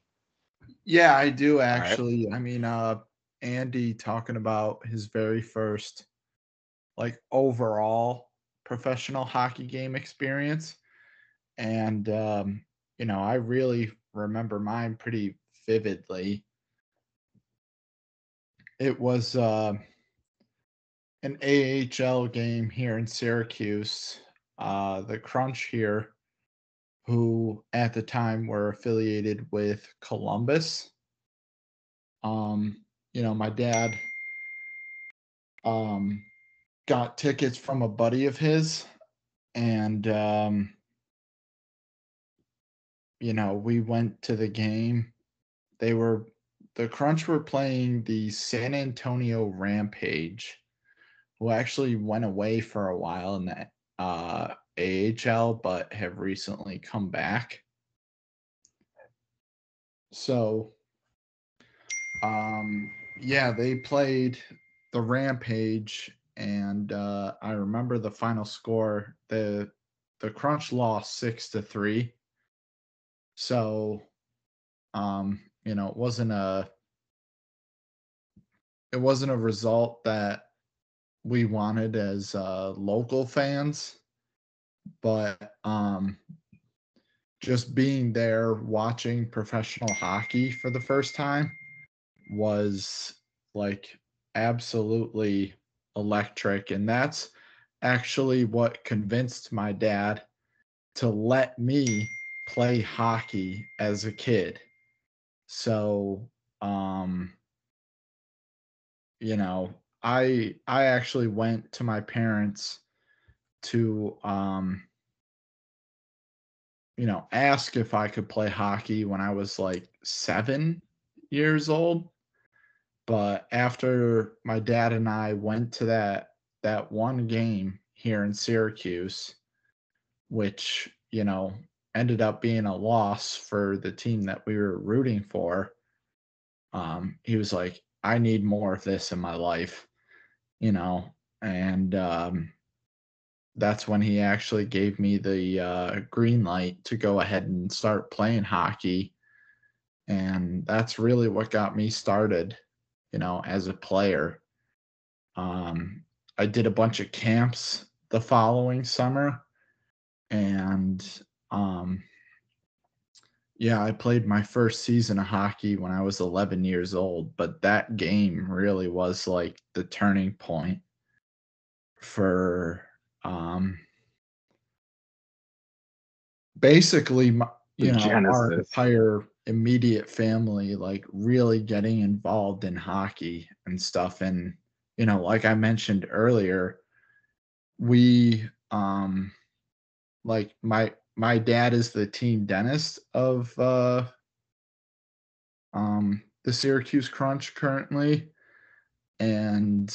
Yeah, I do right. actually. I mean, uh Andy talking about his very first like overall professional hockey game experience. And um, you know, I really remember mine pretty vividly. It was uh, an AHL game here in Syracuse. Uh, the Crunch here who at the time were affiliated with Columbus. Um, you know, my dad um got tickets from a buddy of his and um you know, we went to the game. They were the Crunch were playing the San Antonio Rampage, who actually went away for a while in the uh AHL, but have recently come back. So, um, yeah, they played the Rampage, and uh, I remember the final score. the The Crunch lost six to three. So, um, you know, it wasn't a it wasn't a result that we wanted as uh, local fans. But um just being there watching professional hockey for the first time was like absolutely electric. And that's actually what convinced my dad to let me play hockey as a kid. So um you know i i actually went to my parents to um you know ask if i could play hockey when i was like 7 years old. But after my dad and I went to that that one game here in Syracuse, which, you know, ended up being a loss for the team that we were rooting for, um, he was like, I need more of this in my life, you know, and um, that's when he actually gave me the uh, green light to go ahead and start playing hockey. And that's really what got me started you know, as a player. Um, I did a bunch of camps the following summer, and um, yeah, I played my first season of hockey when I was 11 years old. But that game really was like the turning point for um, basically my, you know our entire immediate family like really getting involved in hockey and stuff and you know like i mentioned earlier we um like my my dad is the team dentist of uh um the Syracuse Crunch currently and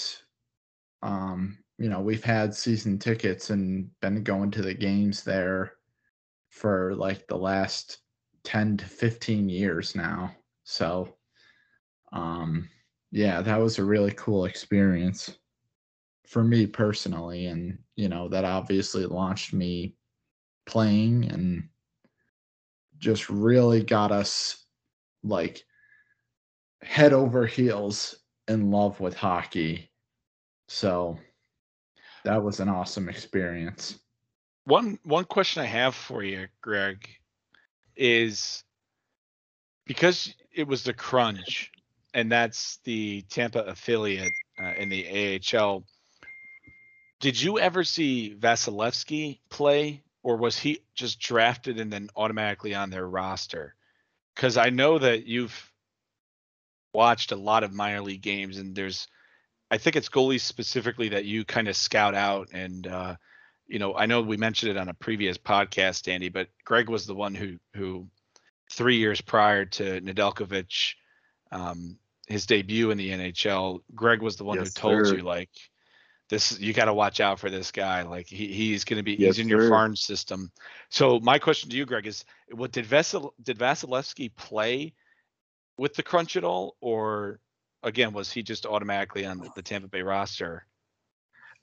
um you know we've had season tickets and been going to the games there for like the last 10 to 15 years now. So, um, yeah, that was a really cool experience for me personally. And, you know, that obviously launched me playing and just really got us like head over heels in love with hockey. So that was an awesome experience. One one question I have for you, Greg, is because it was the Crunch, and that's the Tampa affiliate uh, in the AHL. Did you ever see Vasilevskiy play, or was he just drafted and then automatically on their roster? Because I know that you've watched a lot of minor league games, and there's, I think it's goalies specifically that you kind of scout out and uh, you know, I know we mentioned it on a previous podcast, Andy, but Greg was the one who who three years prior to Nedeljkovic, um, his debut in the NHL, Greg was the one yes, who told sir. you like this you got to watch out for this guy. Like he, he's going to be yes, he's in sir. your farm system. So my question to you, Greg, is what did Vasil did Vasilevskiy play with the crunch at all, or again was he just automatically on the Tampa Bay roster?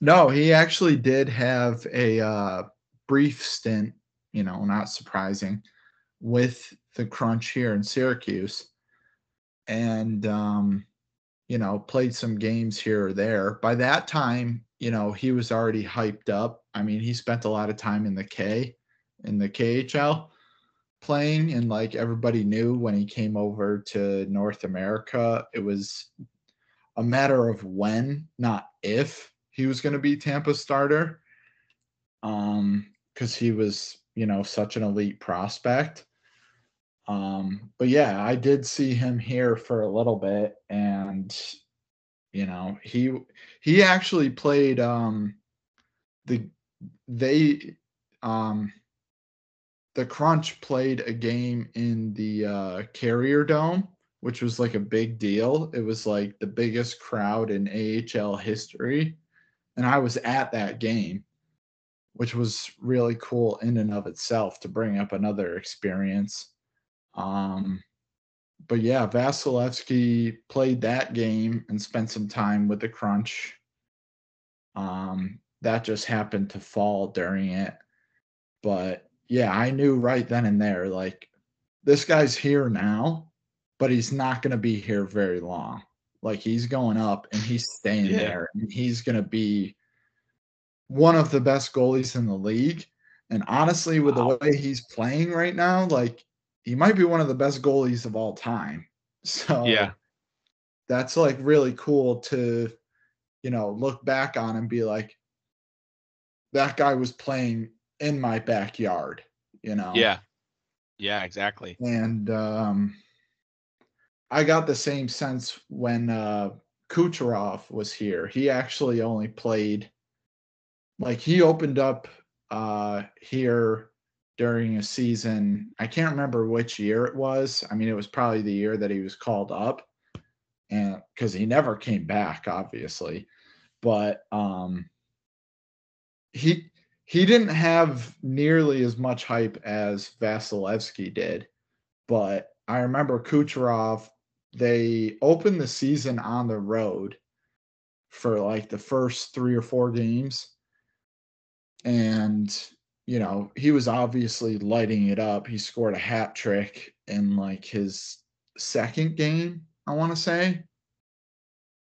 No, he actually did have a uh, brief stint, you know, not surprising, with the Crunch here in Syracuse. And, um, you know, played some games here or there. By that time, you know, he was already hyped up. I mean, he spent a lot of time in the K, in the KHL playing. And like everybody knew when he came over to North America, it was a matter of when, not if he was going to be Tampa starter um cuz he was, you know, such an elite prospect. Um but yeah, I did see him here for a little bit and you know, he he actually played um the they um the Crunch played a game in the uh, Carrier Dome, which was like a big deal. It was like the biggest crowd in AHL history and I was at that game, which was really cool in and of itself to bring up another experience. Um, but yeah, Vasilevskiy played that game and spent some time with the Crunch. Um, that just happened to fall during it. But yeah, I knew right then and there, like, this guy's here now, but he's not going to be here very long. Like he's going up and he's staying yeah. there and he's going to be one of the best goalies in the league. And honestly, with the way he's playing right now, like he might be one of the best goalies of all time. So Yeah. that's like really cool to, you know, look back on and be like, that guy was playing in my backyard, you know? Yeah. Yeah, exactly. And um, I got the same sense when uh, Kucherov was here. He actually only played, like, he opened up uh, here during a season. I can't remember which year it was. I mean, it was probably the year that he was called up, and because he never came back, obviously. But um, he he didn't have nearly as much hype as Vasilevskiy did, but I remember Kucherov. They opened the season on the road for like the first three or four games, and you know he was obviously lighting it up. He scored a hat trick in like his second game, I want to say.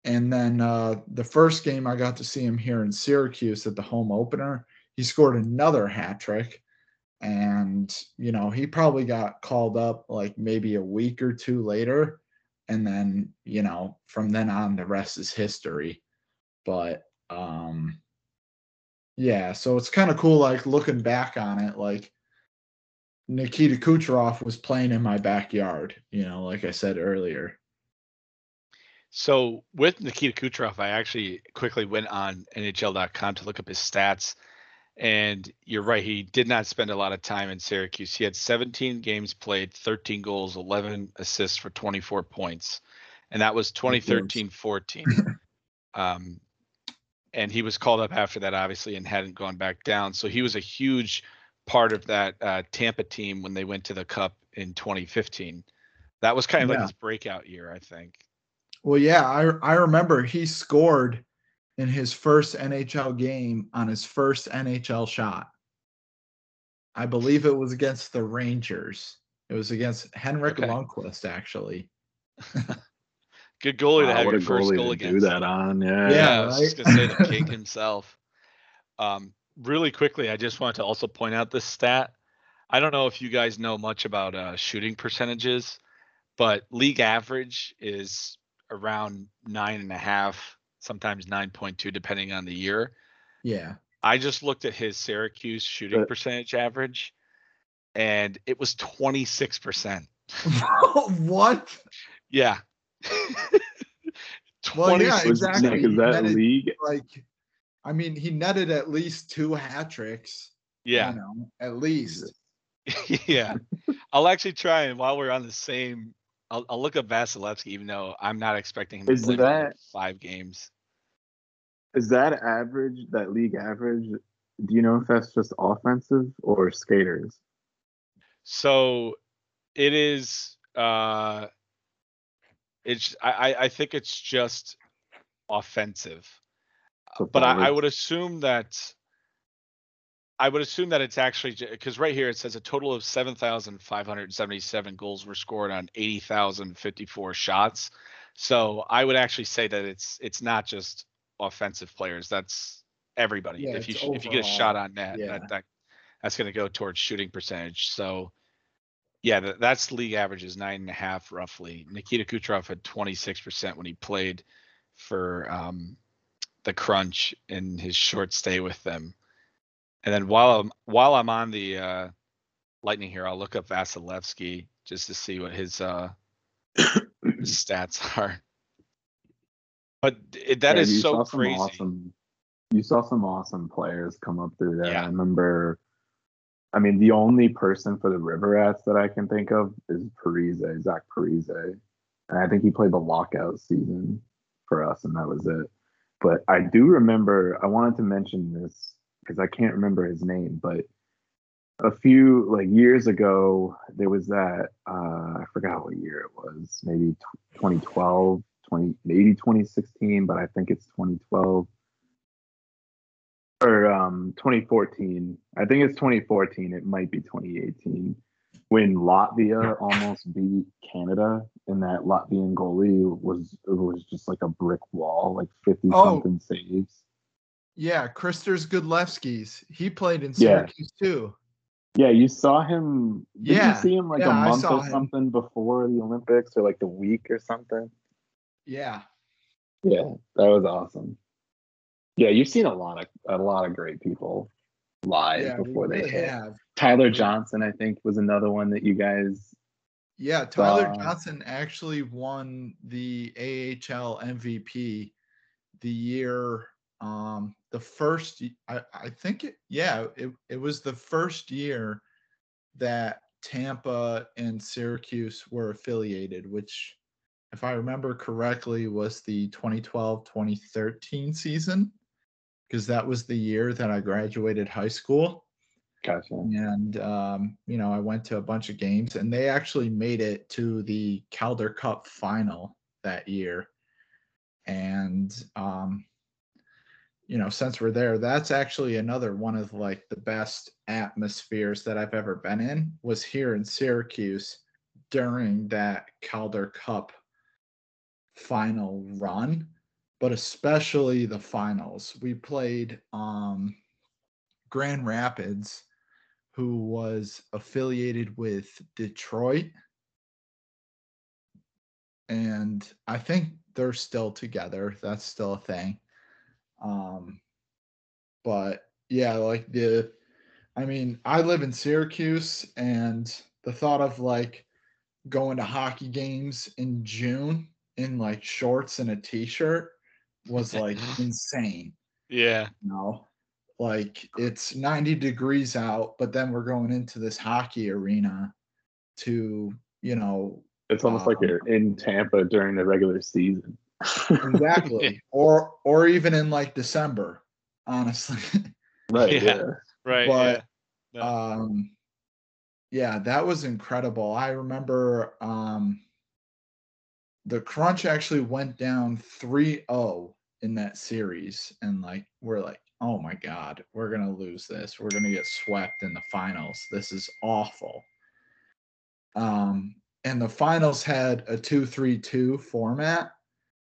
And then uh, the first game I got to see him here in Syracuse at the home opener he scored another hat trick and you know he probably got called up like maybe a week or two later and then you know from then on the rest is history but um yeah so it's kind of cool like looking back on it like Nikita Kucherov was playing in my backyard you know like I said earlier So with Nikita Kucherov, I actually quickly went on NHL.com to look up his stats. And you're right, he did not spend a lot of time in Syracuse. He had 17 games played, 13 goals, 11 assists for 24 points. And that was 2013 14. Um, and he was called up after that, obviously, and hadn't gone back down. So he was a huge part of that uh, Tampa team when they went to the Cup in 2015. That was kind of like his breakout year, I think. Well, yeah, I I remember he scored in his first NHL game on his first NHL shot. I believe it was against the Rangers. It was against Henrik Okay. Lundqvist, actually. Good goalie to Wow, have what your a first goalie goal to do that on. Yeah. Yeah, Yeah, I was just gonna say the right? king himself. Um, really quickly, I just wanted to also point out this stat. I don't know if you guys know much about uh, shooting percentages, but league average is around nine and a half, sometimes nine point two, depending on the year. Yeah. I just looked at his Syracuse shooting But- percentage average, and it was twenty six percent. what? Yeah. Well, yeah, 26%. Exactly. Nick, is that Netted- league? Like, I mean, he netted at least two hat tricks. Yeah. You know, at least. yeah. I'll actually try and while we're on the same, I'll, I'll look up Vasilevskiy, even though I'm not expecting him to Is play that- five games. Is that average, that league average? Do you know if that's just offensive or skaters? So it is. uh It's. I. I- think it's just offensive, So but I, I would assume that. I would assume that it's actually because right here it says a total of seven thousand five hundred seventy-seven goals were scored on eighty thousand fifty-four shots. So I would actually say that it's it's not just offensive players. That's everybody. Yeah, if you sh- if you get a shot on net, Yeah. that, that that's going to go towards shooting percentage. So yeah, that's league average is nine and a half roughly. Nikita Kucherov had twenty six percent when he played for um, the Crunch in his short stay with them. And then while I'm while I'm on the uh, Lightning here, I'll look up Vasilevskiy just to see what his uh, his stats are. But it, that Yeah, is so crazy. Awesome, you saw some awesome players come up through there. Yeah. I remember. I mean, the only person for the River Rats that I can think of is Parise, Zach Parise, and I think he played the lockout season for us, and that was it. But I do remember. I wanted to mention this because I can't remember his name, but a few like years ago there was that uh i forgot what year it was maybe tw 2012 20 maybe 2016 but i think it's 2012 or um 2014 i think it's 2014 it might be 2018 when latvia almost beat canada and that latvian goalie was it was just like a brick wall like 50 Oh. something saves Yeah, Kristers Gudlevskis. He played in Yeah. Syracuse too. Yeah, you saw him. Did Yeah, you see him like yeah, a month or him. something before the Olympics, or like the week or something? Yeah. Yeah, that was awesome. Yeah, you've seen a lot of a lot of great people live Yeah, before they really hit. have. Tyler Johnson, I think, was another one that you guys. Yeah, Tyler Uh, Johnson actually won the AHL MVP the year um the first I think it yeah, it, it was the first year that Tampa and Syracuse were affiliated, which if I remember correctly was the 2012-2013 season because that was the year that I graduated high school Gotcha. and um, you know I went to a bunch of games, and they actually made it to the Calder Cup final that year. And um, you know, since we're there, that's actually another one of like the best atmospheres that I've ever been in. Was here in Syracuse during that Calder Cup final run, but especially the finals. We played um, Grand Rapids who was affiliated with Detroit. And I think they're still together. That's still a thing. Um, but yeah, like the, I mean, I live in Syracuse, and the thought of like going to hockey games in June in like shorts and a t shirt was like insane Yeah. know like it's 90 degrees out but then we're going into this hockey arena to you know It's almost like Um, you're in Tampa during the regular season. exactly or or even in like december honestly right. Yeah. Yeah. Right. But, yeah. um yeah that was incredible i remember um the crunch actually went down 3-0 in that series and like we're like oh my god we're gonna lose this. We're gonna get swept in the finals. This is awful. Um and the finals had a 2-3-2 format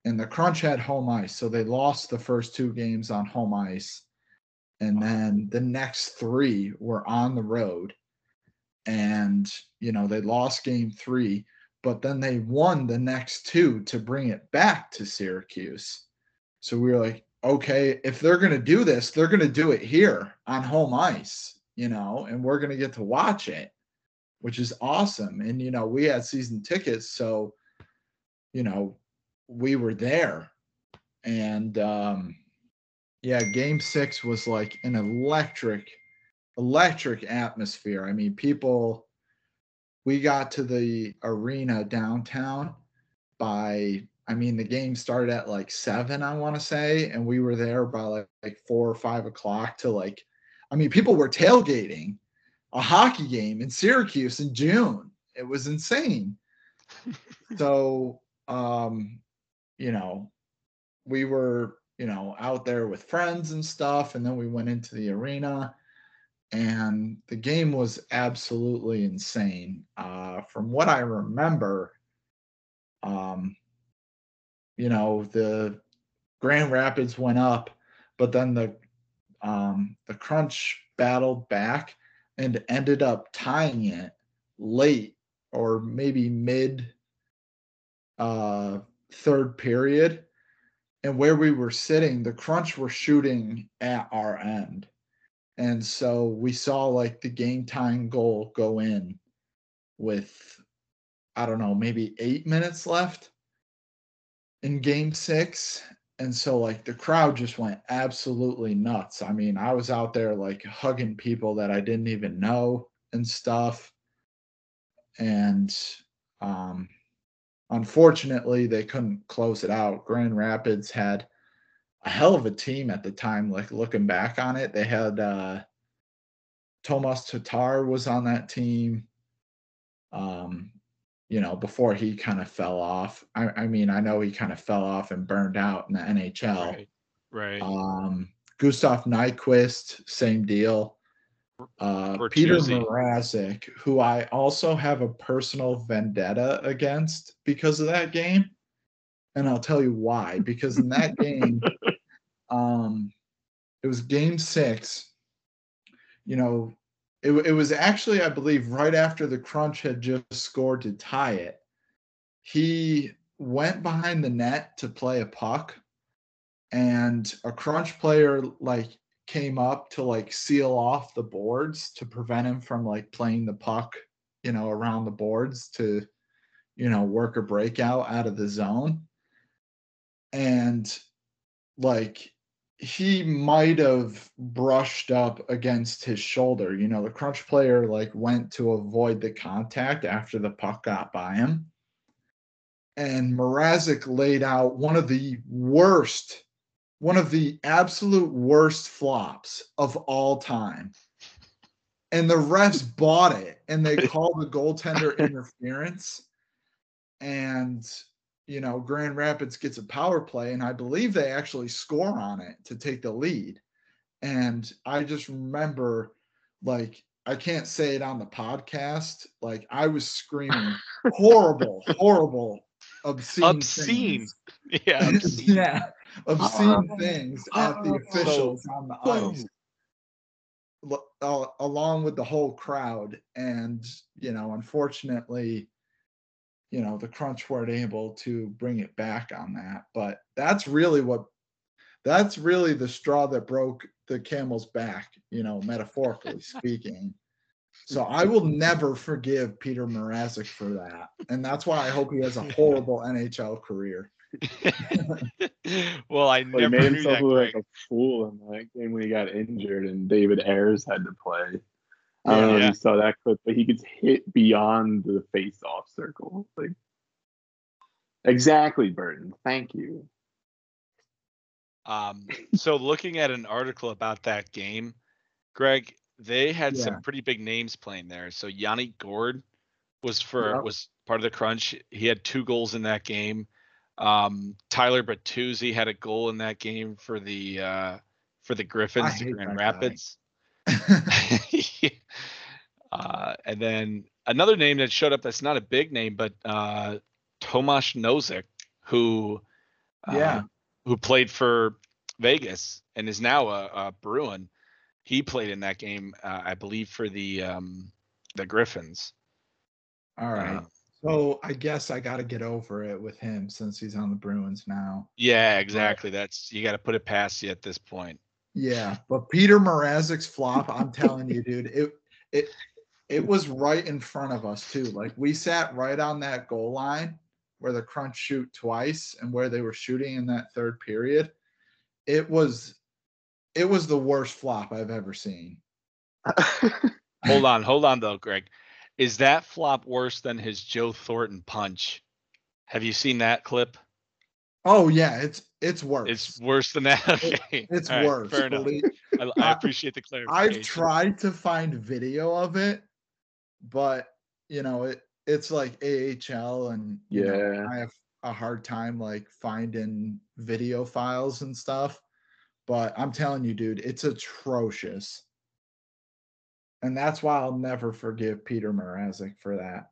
and the crunch had home ice so they lost the first two games on home ice and then the next three were on the road and you know they lost game three but then they won the next two to bring it back to syracuse so we were like okay if they're going to do this they're going to do it here on home ice you know and we're going to get to watch it which is awesome. And you know we had season tickets so you know we were there. And um yeah game six was like an electric electric atmosphere. I mean people we got to the arena downtown by i mean the game started at like seven i want to say and we were there by like, like four or five o'clock to like i mean people were tailgating a hockey game in syracuse in june. It was insane. So um you know we were you know out there with friends and stuff and then we went into the arena and the game was absolutely insane. Uh from what i remember um you know the grand rapids went up but then the um the crunch battled back and ended up tying it late or maybe mid uh third period. And where we were sitting the crunch were shooting at our end. And so we saw like the game time goal go in with i don't know maybe 8 minutes left in game 6 and so like the crowd just went absolutely nuts. I mean i was out there like hugging people that i didn't even know and stuff. And um unfortunately they couldn't close it out. Grand rapids had a hell of a team at the time like looking back on it. They had uh tomas tatar was on that team. Um you know before he kind of fell off I, I mean i know he kind of fell off and burned out in the nhl Right. Right. um gustav nyquist same deal uh, Peter. Mrazek, who I also have a personal vendetta against because of that game. And I'll tell you why. Because in that game, um, it was game six. You know, it, it was actually, I believe, right after the crunch had just scored to tie it. He went behind the net to play a puck, and a crunch player like came up to like seal off the boards to prevent him from like playing the puck, you know, around the boards to, you know, work a breakout out of the zone. And like he might have brushed up against his shoulder. You know, the crunch player like went to avoid the contact after the puck got by him. And Mrazek laid out one of the worst, one of the absolute worst flops of all time. And the refs bought it and they called the goaltender interference. And you know, Grand Rapids gets a power play, and I believe they actually score on it to take the lead. And I just remember, like, I can't say it on the podcast. Like, I was screaming horrible, horrible, obscene, obscene, things. yeah, obscene. yeah, obscene things at the officials on the ice, L- uh, along with the whole crowd. And you know, unfortunately, you know the crunch weren't able to bring it back on that but that's really what that's really the straw that broke the camel's back you know metaphorically speaking so i will never forgive peter Mrazek for that and that's why i hope he has a horrible nhl career well, I Well, he made knew himself that. look like a fool in that game when he got injured and David Ayres had to play. I don't know Yeah. if you saw that clip, but he gets hit beyond the face-off circle. Like exactly, Burton. Thank you. Um, so looking at an article about that game, Greg, they had Yeah. some pretty big names playing there. So Yanni Gourde was for Yep. was part of the crunch. He had two goals in that game. Um, Tyler Bertuzzi had a goal in that game for the uh, for the Griffins, the Grand. Rapids. uh, and then another name that showed up that's not a big name, but uh, Tomas Nosek, who uh, Yeah. who played for Vegas and is now a, a Bruin. He played in that game, uh, I believe, for the um, the Griffins. all right Uh, so i guess i got to get over it with him since he's on the bruins now yeah, exactly. That's you got to put it past you at this point. Yeah, but Peter Mrazek's flop, I'm telling you, dude, it it it was right in front of us too. Like we sat right on that goal line where the crunch shoot twice and where they were shooting in that third period. It was it was the worst flop I've ever seen. Hold on, hold on though, Greg. Is that flop worse than his Joe Thornton punch? Have you seen that clip? Oh yeah, it's it's worse. It's worse than that. Okay. it's all right, worse. Fair enough. I, I I- appreciate the clarification. I've tried to find video of it, but you know, it it's like AHL and you know, Yeah. I have a hard time like finding video files and stuff. But I'm telling you, dude, it's atrocious. And that's why I'll never forgive Peter Mrazek for that.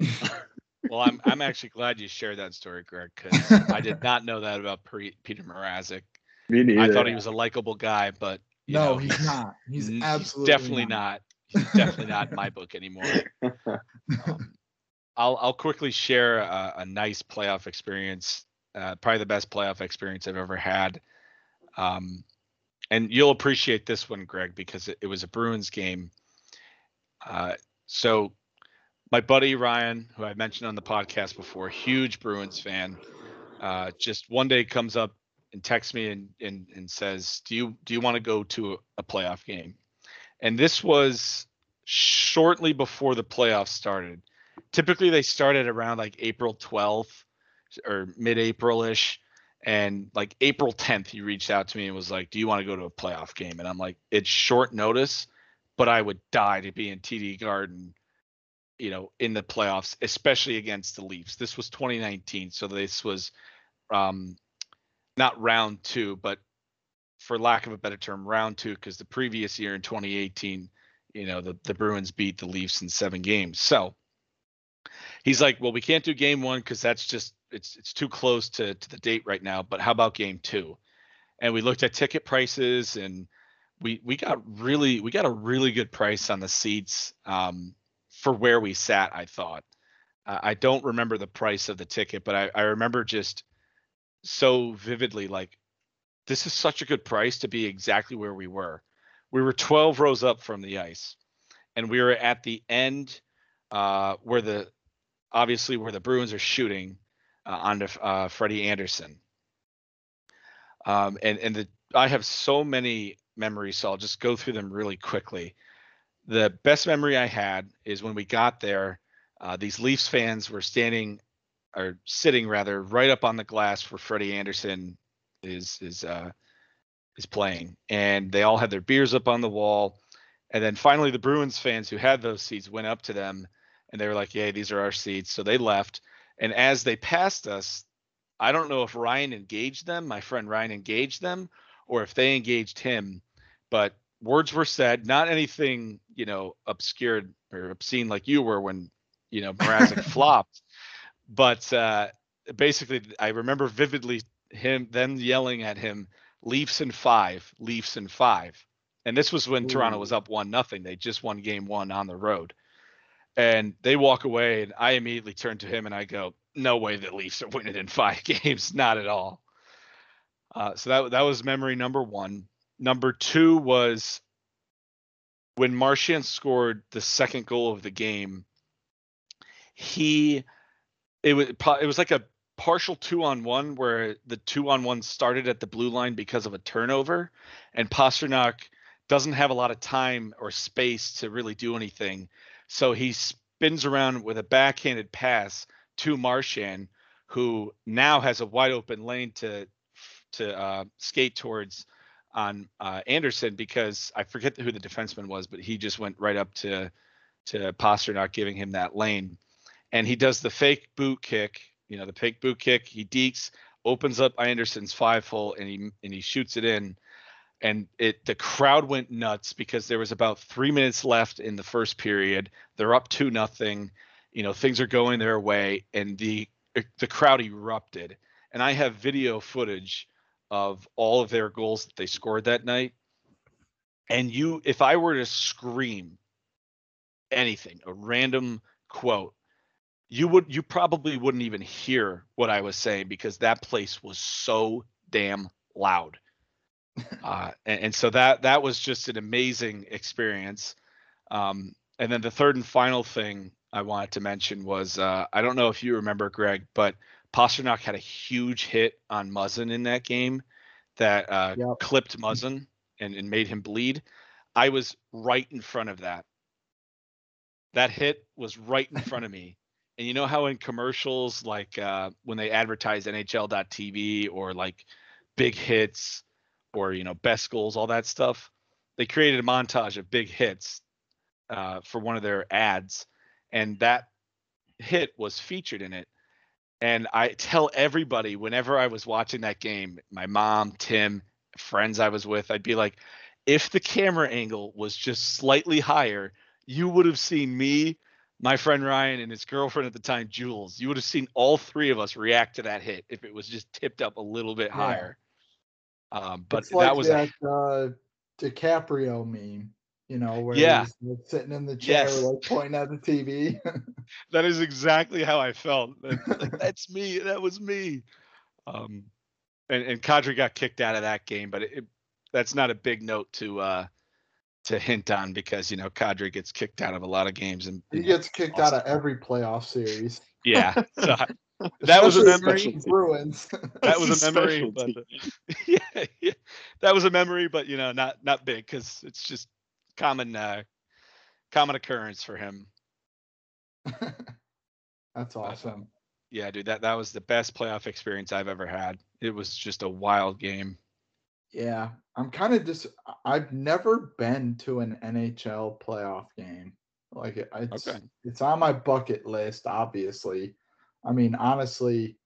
Well, I'm I'm actually glad you shared that story, Greg, because I did not know that about Pre- Peter Mrazek. Me neither. I thought he was a likable guy, but you no, know, he's not. He's n- absolutely definitely not. He's definitely not in my book anymore. Um, I'll I'll quickly share a, a nice playoff experience, uh, probably the best playoff experience I've ever had. Um, and you'll appreciate this one, Greg, because it, it was a Bruins game. Uh, so my buddy Ryan, who I mentioned on the podcast before, huge Bruins fan, uh, just one day comes up and texts me and, and and says, "Do you do you want to go to a, playoff game?" And this was shortly before the playoffs started. Typically, they started around like April 12th or mid-April ish. And like April 10th, he reached out to me and was like, "Do you want to go to a playoff game?" And I'm like, "It's short notice, but I would die to be in TD Garden, you know, in the playoffs, especially against the Leafs. This was 2019, so this was um, not round two, but for lack of a better term, round two, because the previous year in 2018, you know, the, the Bruins beat the Leafs in seven games. So he's like, well, we can't do game one because that's just it's it's too close to to the date right now. But how about game two? and we looked at ticket prices and we we got really we got a really good price on the seats um, for where we sat. I thought. Uh, I don't remember the price of the ticket, but I, I remember just so vividly like this is such a good price to be exactly where we were. We were 12 rows up from the ice, and we were at the end uh, where the obviously where the Bruins are shooting uh, onto uh, Freddie Andersen. Um, and and the I have so many memories, so I'll just go through them really quickly. The best memory I had is when we got there. Uh, these Leafs fans were standing or sitting rather right up on the glass where Freddie Andersen is is uh, is playing, and they all had their beers up on the wall. And then finally, the Bruins fans who had those seats went up to them, and they were like, "Yeah, these are our seats." So they left. And as they passed us, I don't know if Ryan engaged them, my friend Ryan engaged them, or if they engaged him. But words were said, not anything, you know, obscured or obscene like you were when, you know, Mrazek flopped. But uh, basically, I remember vividly him them yelling at him, "Leafs in five, Leafs in five. And this was when Ooh. Toronto was up one nothing. They just won game one on the road. And they walk away, and I immediately turn to him and I go, "No way the Leafs are winning in five games, not at all." Uh, so that that was memory number one. Number two was when Marchand scored the second goal of the game. He, it was it was like a partial two on one where the two on one started at the blue line because of a turnover, and Pastrnak doesn't have a lot of time or space to really do anything. So he spins around with a backhanded pass to Marchand, who now has a wide open lane to to uh, skate towards on uh, Andersen because I forget who the defenseman was, but he just went right up to to Pastrnak, giving him that lane, and he does the fake boot kick, you know, the fake boot kick. He dekes, opens up Andersen's five hole, and he and he shoots it in and it the crowd went nuts because there was about three minutes left in the first period. They're up two nothing. You know things are going their way, and the the crowd erupted. And I have video footage of all of their goals that they scored that night. And you, if I were to scream anything, a random quote, you would you probably wouldn't even hear what I was saying because that place was so damn loud uh, and, and, so that that was just an amazing experience. Um, and then the third and final thing I wanted to mention was uh, I don't know if you remember Greg, but Pastrnak had a huge hit on Muzzin in that game that uh, yep. clipped Muzzin and, and made him bleed. I was right in front of that. That hit was right in front of me. And you know how in commercials, like uh, when they advertise NHL.tv or like big hits, or you know best goals, all that stuff. They created a montage of big hits uh, for one of their ads, and that hit was featured in it. And I tell everybody whenever I was watching that game, my mom, Tim, friends I was with, I'd be like, if the camera angle was just slightly higher, you would have seen me, my friend Ryan, and his girlfriend at the time, Jules. You would have seen all three of us react to that hit if it was just tipped up a little bit yeah. higher. Um, but like that was that uh, DiCaprio meme, you know, where yeah. he's like, sitting in the chair, yes. like pointing at the TV. that is exactly how I felt. like, That's me. That was me. Um, and, and Kadri got kicked out of that game, but it, it, that's not a big note to uh, to hint on because you know Kadri gets kicked out of a lot of games and he gets kicked awesome. out of every playoff series. Yeah, so that was a memory. Bruins. that was a memory, but uh, yeah, yeah, that was a memory, but you know, not not big because it's just common uh, common occurrence for him. That's awesome. yeah, dude, that that was the best playoff experience I've ever had. It was just a wild game. Yeah, I'm kind of just. I've never been to an NHL playoff game. Like it, it's okay. it's on my bucket list, obviously I mean, honestly,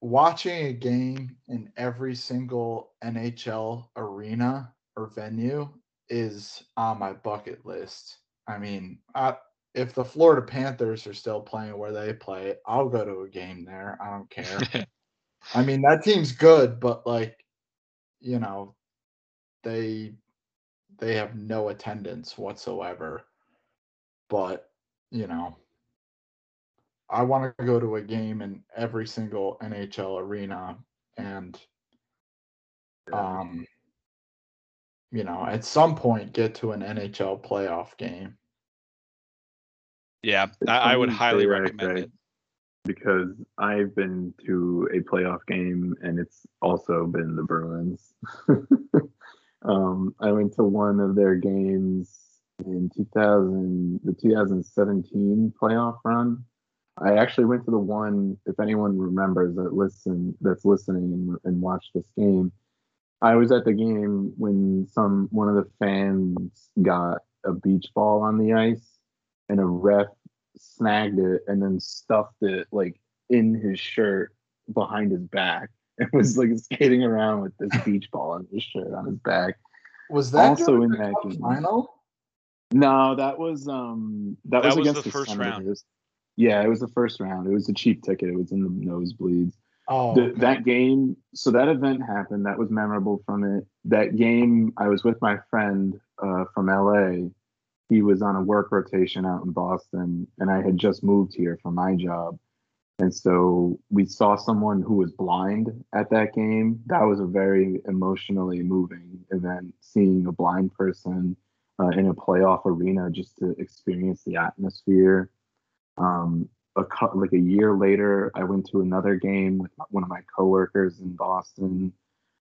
watching a game in every single NHL arena or venue is on my bucket list. I mean, I, if the Florida Panthers are still playing where they play, I'll go to a game there. I don't care. I mean, that team's good, but like you know, they they have no attendance whatsoever. But, you know, I want to go to a game in every single NHL arena and um you know, at some point get to an NHL playoff game. Yeah, I, I would highly recommend Greg, it. because I've been to a playoff game and it's also been the Bruins. um, I went to one of their games in 2000, the 2017 playoff run. I actually went to the one. If anyone remembers that listen, that's listening and, and watched this game, I was at the game when some one of the fans got a beach ball on the ice, and a ref snagged it and then stuffed it like in his shirt behind his back and was like skating around with this beach ball on his shirt on his back. Was that Also in that game. final? No, that was um that, That was was against the first round. Yeah, it was the first round. It was a cheap ticket. It was in the nosebleeds. Oh, The, that game, so that event happened. That was memorable from it. That game, I was with my friend uh, from LA. He was on a work rotation out in Boston, and I had just moved here for my job. And so we saw someone who was blind at that game. That was a very emotionally moving event, seeing a blind person uh, in a playoff arena just to experience the atmosphere. Um, a like a year later, I went to another game with one of my coworkers in Boston,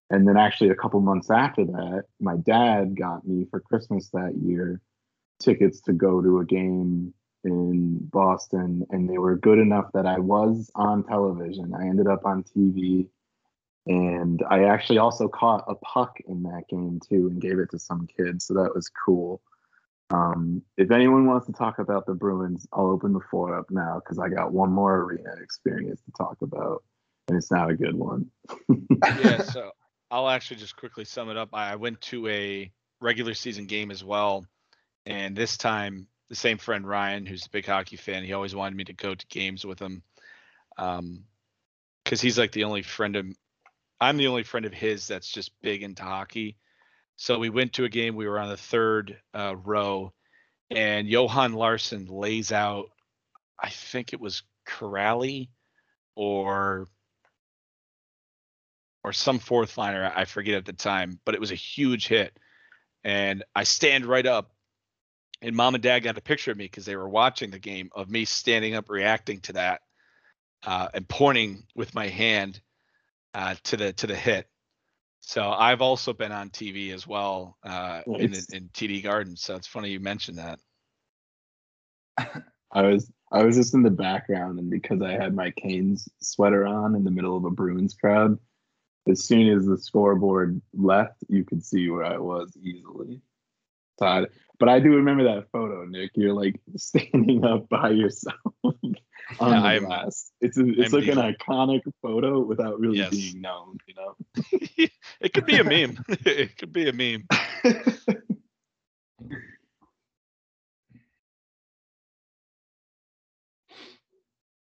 and then actually a couple months after that, my dad got me for Christmas that year tickets to go to a game in Boston, and they were good enough that I was on television. I ended up on TV, and I actually also caught a puck in that game too, and gave it to some kid, so that was cool. Um, if anyone wants to talk about the Bruins, I'll open the floor up now because I got one more arena experience to talk about, and it's not a good one. yeah, so I'll actually just quickly sum it up. I went to a regular season game as well, and this time the same friend Ryan, who's a big hockey fan, he always wanted me to go to games with him, um, because he's like the only friend of, I'm the only friend of his that's just big into hockey. So we went to a game. We were on the third uh, row, and Johan Larsson lays out. I think it was Kuraly, or or some fourth liner. I forget at the time, but it was a huge hit. And I stand right up, and mom and dad got a picture of me because they were watching the game of me standing up, reacting to that, uh, and pointing with my hand uh, to the to the hit. So I've also been on TV as well uh, in in TD Garden. So it's funny you mentioned that. I was I was just in the background, and because I had my Canes sweater on in the middle of a Bruins crowd, as soon as the scoreboard left, you could see where I was easily. I- but I do remember that photo, Nick. You're like standing up by yourself on Yeah, the I'm- glass. It's a, it's I'm like an iconic photo without really Yes. being known, you know. it could be a meme. it could be a meme.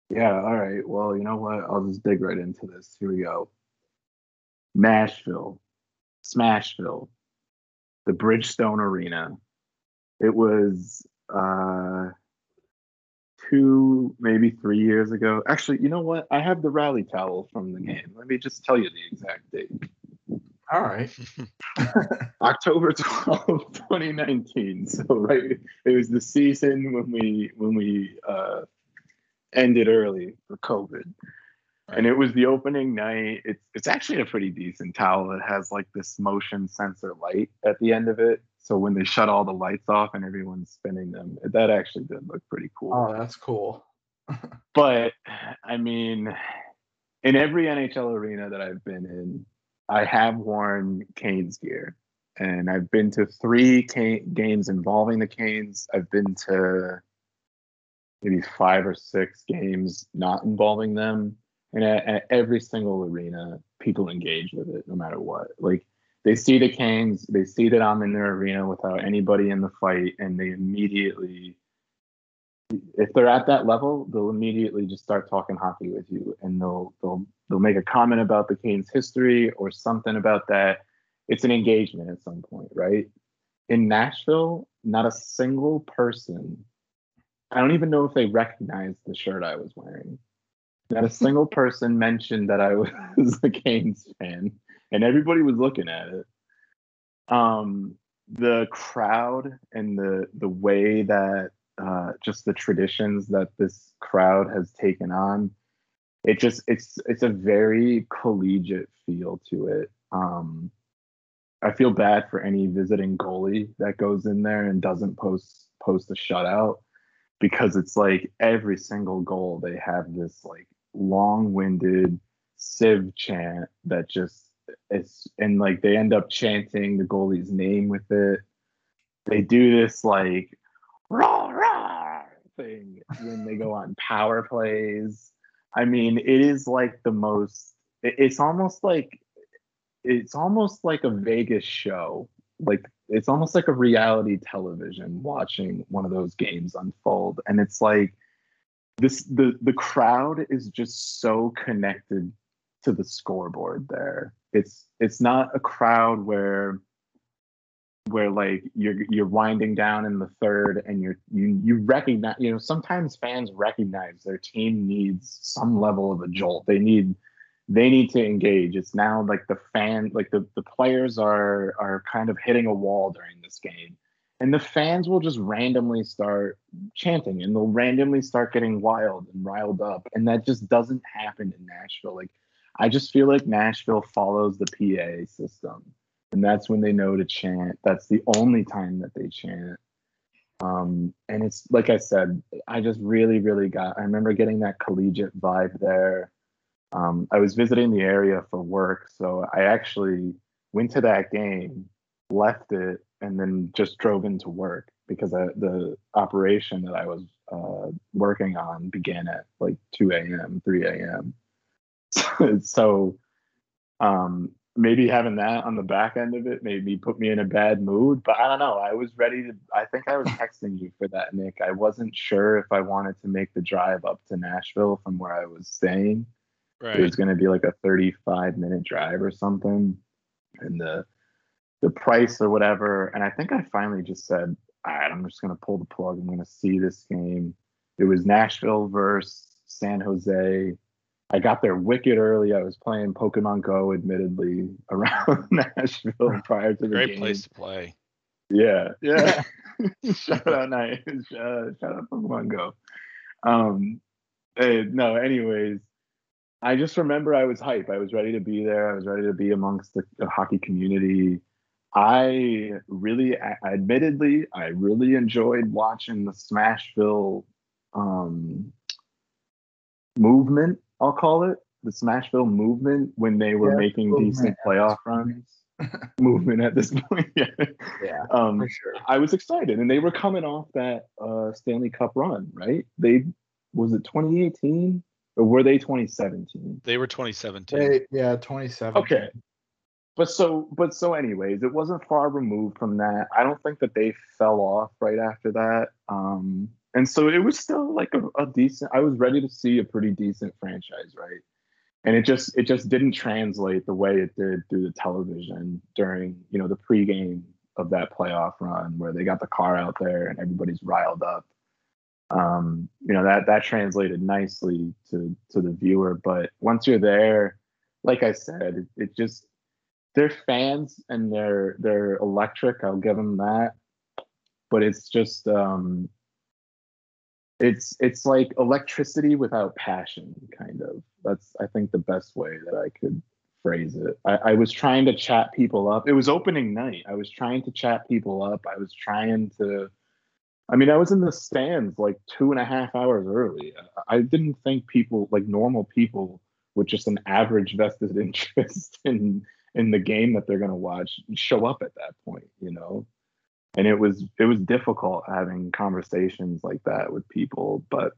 Yeah, all right. Well, you know what? I'll just dig right into this. Here we go. Nashville, Smashville, the Bridgestone Arena. It was uh two, maybe three years ago. Actually, you know what? I have the rally towel from the game. Let me just tell you the exact date. All right. October 12th, 2019. So right it was the season when we when we uh ended early for COVID. And it was the opening night. It's it's actually a pretty decent towel. It has like this motion sensor light at the end of it. So when they shut all the lights off and everyone's spinning them, that actually did look pretty cool. Oh, that's cool. But I mean, in every NHL arena that I've been in, I have worn Canes gear, and I've been to three Cane- games involving the Canes. I've been to maybe five or six games not involving them, and at, at every single arena, people engage with it no matter what. Like they see the Canes, they see that I'm in their arena without anybody in the fight, and they immediately if they're at that level, they'll immediately just start talking hockey with you, and they'll they'll they'll make a comment about the Canes' history or something about that, it's an engagement at some point, right? In Nashville, not a single person, I don't even know if they recognized the shirt I was wearing. Not a single person mentioned that I was a Canes fan, and everybody was looking at it. Um, the crowd and the the way that uh, just the traditions that this crowd has taken on, it just it's it's a very collegiate feel to it. Um, I feel bad for any visiting goalie that goes in there and doesn't post post a shutout because it's like every single goal they have this like long-winded civ chant that just is and like they end up chanting the goalie's name with it. They do this like rah rah thing when they go on power plays. I mean, it is like the most it's almost like it's almost like a Vegas show. Like it's almost like a reality television watching one of those games unfold. And it's like this the the crowd is just so connected to the scoreboard there. It's it's not a crowd where where like you're you're winding down in the third and you're you you recognize you know sometimes fans recognize their team needs some level of a jolt. They need they need to engage. It's now like the fan, like the, the players are are kind of hitting a wall during this game. And the fans will just randomly start chanting and they'll randomly start getting wild and riled up. And that just doesn't happen in Nashville. Like I just feel like Nashville follows the PA system. And that's when they know to chant. That's the only time that they chant. Um, and it's like I said, I just really, really got I remember getting that collegiate vibe there um, I was visiting the area for work, so I actually went to that game, left it, and then just drove into work because I, the operation that I was uh, working on began at like 2 a.m., 3 a.m. so um, maybe having that on the back end of it maybe put me in a bad mood, but I don't know. I was ready to. I think I was texting you for that, Nick. I wasn't sure if I wanted to make the drive up to Nashville from where I was staying Right. It was going to be like a 35 minute drive or something. And the the price or whatever. And I think I finally just said, all right, I'm just going to pull the plug. I'm going to see this game. It was Nashville versus San Jose. I got there wicked early. I was playing Pokemon Go, admittedly, around Nashville prior to the Great game. place to play. Yeah, yeah. shout out, night. Shout, shout out Pokemon Go. Um, hey, no, anyways, I just remember I was hype. I was ready to be there. I was ready to be amongst the, the hockey community. I really, I, admittedly, I really enjoyed watching the Smashville um, movement. I'll call it the Smashville movement when they were yeah, making decent playoff runs. movement at this point. yeah, yeah um, for sure. I was excited, and they were coming off that uh, Stanley Cup run, right? They was it 2018 or were they 2017? They were 2017. They, yeah, 2017. Okay. But so, but so, anyways, it wasn't far removed from that. I don't think that they fell off right after that. Um, and so it was still like a, a decent. I was ready to see a pretty decent franchise, right? And it just it just didn't translate the way it did through the television during you know the pregame of that playoff run where they got the car out there and everybody's riled up um, you know that that translated nicely to to the viewer. But once you're there, like I said, it, it just they're fans and they're they're electric. I'll give them that. But it's just um, it's it's like electricity without passion, kind of. That's I think the best way that I could phrase it. I, I was trying to chat people up. It was opening night. I was trying to chat people up. I was trying to I mean, I was in the stands like two and a half hours early. I didn't think people, like normal people, with just an average vested interest in in the game that they're going to watch, show up at that point. You know, and it was it was difficult having conversations like that with people. But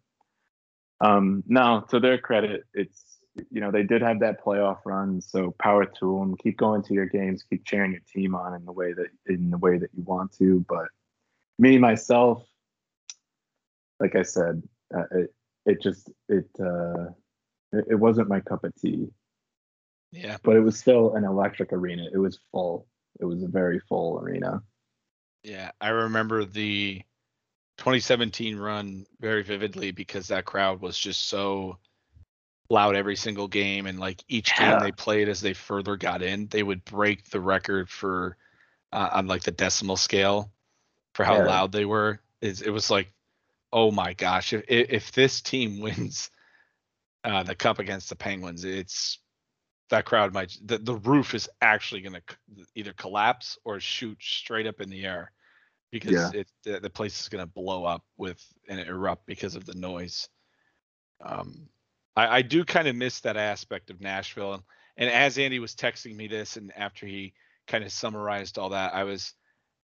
um, no, to their credit, it's you know they did have that playoff run, so power to them. Keep going to your games, keep cheering your team on in the way that in the way that you want to, but me myself, like I said, uh, it it just it uh, it, it wasn't my cup of tea. Yeah, but it was still an electric arena. It was full. it was a very full arena. Yeah, I remember the 2017 run very vividly because that crowd was just so loud every single game and like each Yeah. game they played as they further got in, they would break the record for uh, on like the decimal scale for how Yeah. loud they were. It's, it was like, oh my gosh, if if if this team wins uh, the cup against the Penguins, it's that crowd might the, the roof is actually going to either collapse or shoot straight up in the air because Yeah. it the, the place is going to blow up with and erupt because of the noise. Um, I, I do kind of miss that aspect of Nashville, and, and as Andy was texting me this, and after he kind of summarized all that, I was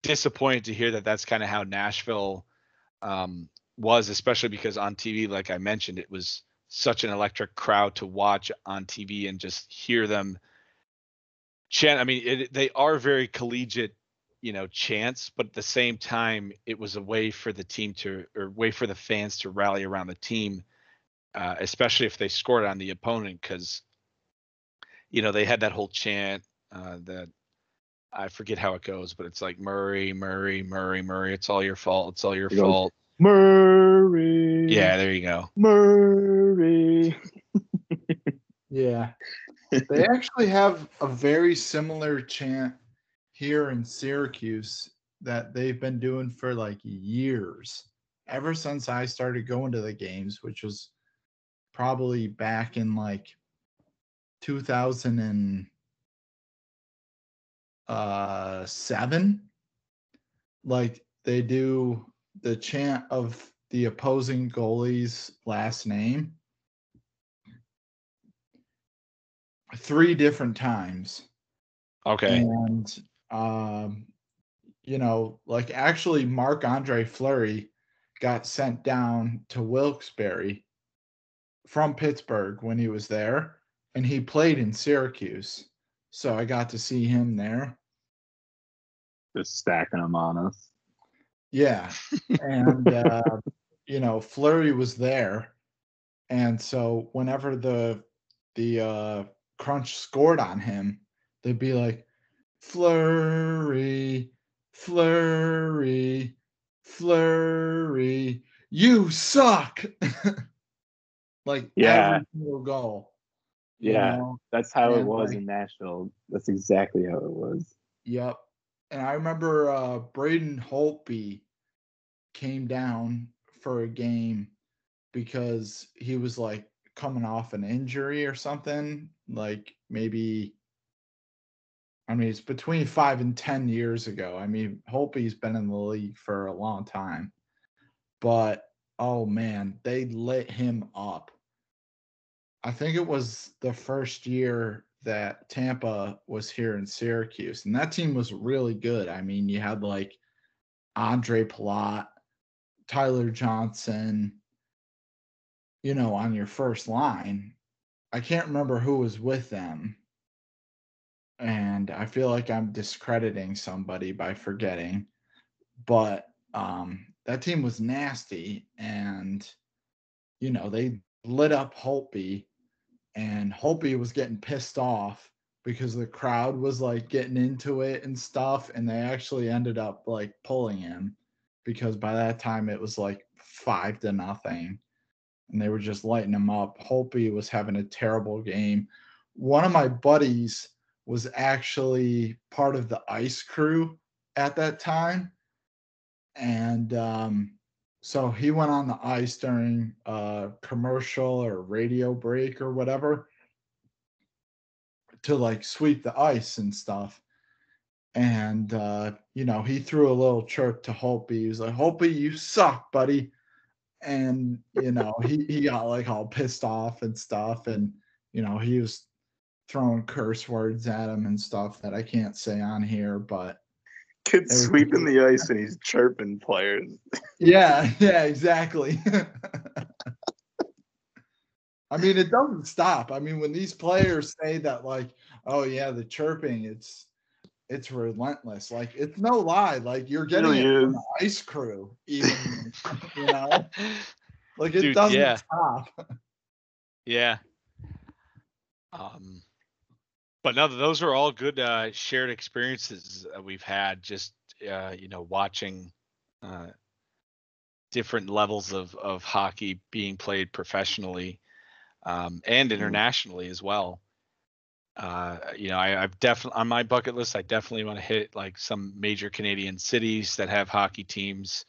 disappointed to hear that that's kind of how Nashville um, was, especially because on TV, like I mentioned, it was such an electric crowd to watch on TV and just hear them chant. I mean, it, they are very collegiate, you know, chants, but at the same time, it was a way for the team to, or way for the fans to rally around the team, uh, especially if they scored on the opponent, because, you know, they had that whole chant uh, that I forget how it goes, but it's like Murray, Murray, Murray, Murray. It's all your fault. It's all your fault. Murray. Yeah, there you go. Murray. Yeah. They actually have a very similar chant here in Syracuse that they've been doing for like years. Ever since I started going to the games, which was probably back in like 2007 uh, seven. like they do the chant of the opposing goalie's last name? Three different times. Okay. and um you know like actually marc andre fleury got sent down to wilkes-barre from pittsburgh when he was there and he played in syracuse. So i got to see him there. Just stacking them on us. yeah. And uh you know fleury was there and so whenever the the uh crunch scored on him they'd be like fleury fleury fleury you suck like Yeah. every single goal you Yeah, know? that's how it was like- in Nashville. That's exactly how it was. Yep. And I remember uh Braden Holtby came down for a game because he was like coming off an injury or something. Like maybe I mean it's between five and ten years ago. I mean Holtby's been in the league for a long time. But oh man, they lit him up. I think it was the first year that Tampa was here in Syracuse, and that team was really good. I mean, you had like Andre Palat, Tyler Johnson, you know, on your first line. I can't remember who was with them. And I feel like I'm discrediting somebody by forgetting. But um that team was nasty and you know, they lit up Holtby and Holtby was getting pissed off because the crowd was like getting into it and stuff and they actually ended up like pulling him because by that time it was like 5 to nothing and they were just lighting him up. Holtby was having a terrible game. One of my buddies was actually part of the ice crew at that time and um so he went on the ice during a commercial or radio break or whatever to like sweep the ice and stuff. And uh, you know, he threw a little chirp to Holtby. He was like, Holtby, you suck, buddy. And you know, he, he got like all pissed off and stuff. And you know, he was throwing curse words at him and stuff that I can't say on here, but Kid's sweeping the ice and he's chirping players. Yeah, yeah, exactly. I mean, it doesn't stop. I mean, when these players say that, like, oh yeah, the chirping, it's it's relentless. Like, it's no lie. Like, you're getting really it from the ice crew, even you know, like it Dude, doesn't yeah. stop. Yeah. Um but no, those are all good uh, shared experiences that we've had. Just uh, you know, watching uh, different levels of of hockey being played professionally um, and internationally as well. Uh, you know, I, I've definitely on my bucket list. I definitely want to hit like some major Canadian cities that have hockey teams,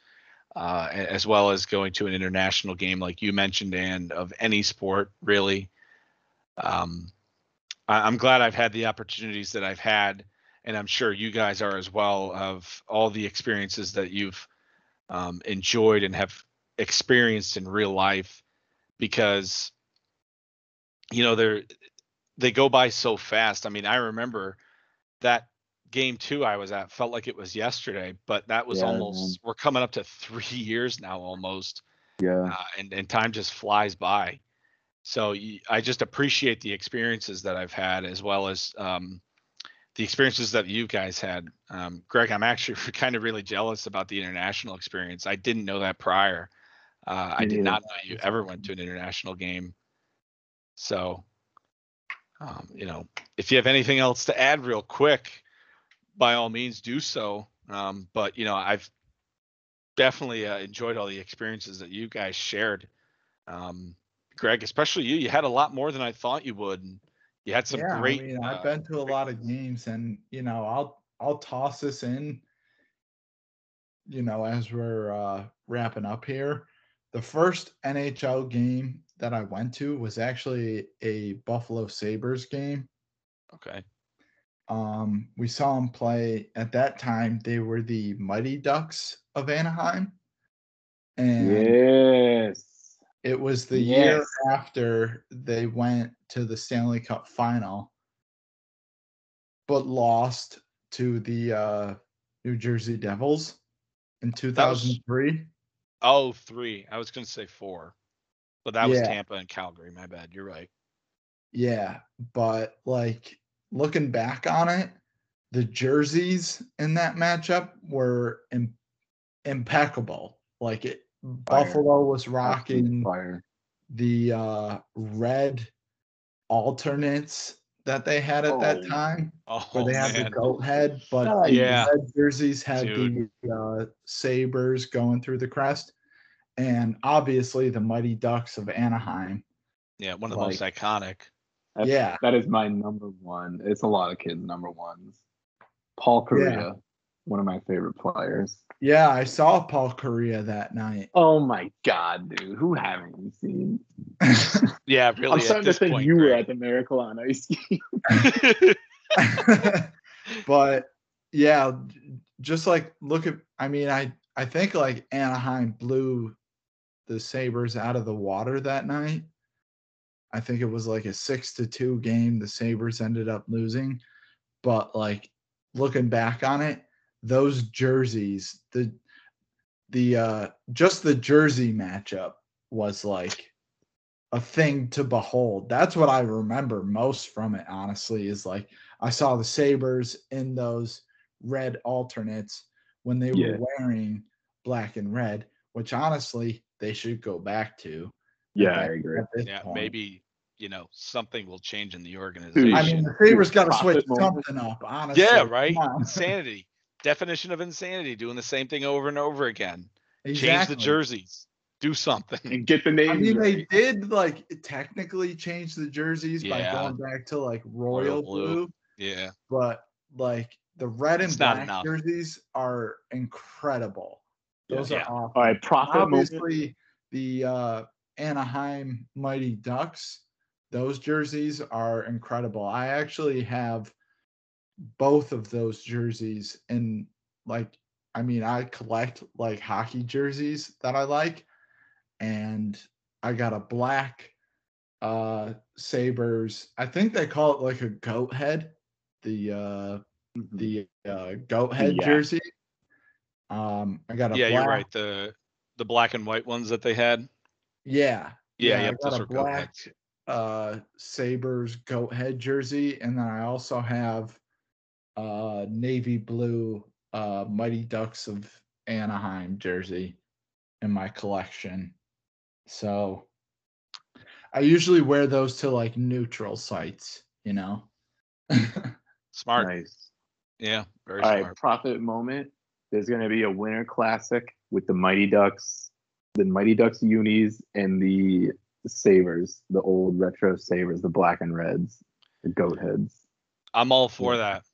uh, as well as going to an international game, like you mentioned, and of any sport really. Um, I, I'm glad I've had the opportunities that I've had, and I'm sure you guys are as well. Of all the experiences that you've um, enjoyed and have experienced in real life, because you know they're they go by so fast. I mean, I remember that game two I was at felt like it was yesterday, but that was Yeah, almost we're coming up to three years now almost, Yeah. uh, and and time just flies by. So I just appreciate the experiences that I've had as well as um, the experiences that you guys had. Um, Greg, I'm actually kind of really jealous about the international experience. I didn't know that prior. Uh, I did not know you ever went to an international game. So, um, you know, if you have anything else to add, real quick, by all means do so. Um, but you know, I've definitely uh, enjoyed all the experiences that you guys shared. Um, Greg, especially you, you had a lot more than I thought you would. And you had some yeah, great. I mean, uh, I've been to a lot of games, and you know, I'll I'll toss this in. You know, as we're uh, wrapping up here, the first NHL game that I went to was actually a Buffalo Sabres game. okay. Um, we saw them play at that time. They were the Mighty Ducks of Anaheim, and Yes. it was the year after they went to the Stanley Cup final, but lost to the uh, New Jersey Devils in 2003. Oh, three. I was going to say four, but that was Yeah. Tampa and Calgary. My bad. You're right. Yeah, but like looking back on it, the jerseys in that matchup were Im- impeccable. Like it, Fire. Buffalo was rocking Fire. the uh, red alternates that they had at that Oh, time, Oh, where they had man. the goat head, but Oh, the yeah. red jerseys had Dude. the uh, sabers going through the crest, and obviously the Mighty Ducks of Anaheim. Yeah, one of the most iconic. Yeah. That is my number one. It's a lot of kids' number ones. Paul Kariya, one of my favorite players. Yeah, I saw Paul Kariya that night. Oh my god, dude. Who haven't you seen? Yeah, really. I'm at starting to think point, you were at the Miracle on Ice game. but yeah, just like look at I mean, I I think like Anaheim blew the Sabres out of the water that night. I think it was like a 6 to 2 game the Sabres ended up losing. But like looking back on it, those jerseys, the the uh just the jersey matchup was like a thing to behold. That's what I remember most from it, honestly, is like I saw the Sabres in those red alternates when they Yeah. were wearing black and red, which honestly they should go back to. at Yeah, I agree. yeah, point. maybe you know something will change in the organization. I mean, the Sabres got to Profit switch moment. something up, honestly. yeah, right. Insanity. Definition of insanity. Doing the same thing over and over again. Change the jerseys. Do something. And get the name. I mean, they did like technically change the jerseys by going back to like royal, Royal blue. blue. Yeah. but like the red and It's black jerseys are incredible. Yeah. Those Yeah. are awesome. All right, prophet moment. Obviously, the uh, Anaheim Mighty Ducks, those jerseys are incredible. I actually have both of those jerseys and like I mean I collect like hockey jerseys that I like and I got a black uh Sabres. I think they call it like a goat head. The uh Mhm. the uh goat head Yeah. jersey. Um I got a Yeah, black, you're right. The the black and white ones that they had. Yeah. Yeah, I yep, got those a black uh Sabres goat head jersey and then I also have uh navy blue uh Mighty Ducks of Anaheim jersey in my collection. So I usually wear those to like neutral sites, you know. Smart. Nice. Yeah, very All right, smart. prophet moment. There's going to be a winter classic with the Mighty Ducks, the Mighty Ducks unis, and the Sabres, the old retro Sabres, the black and reds, the goat heads. I'm all for that.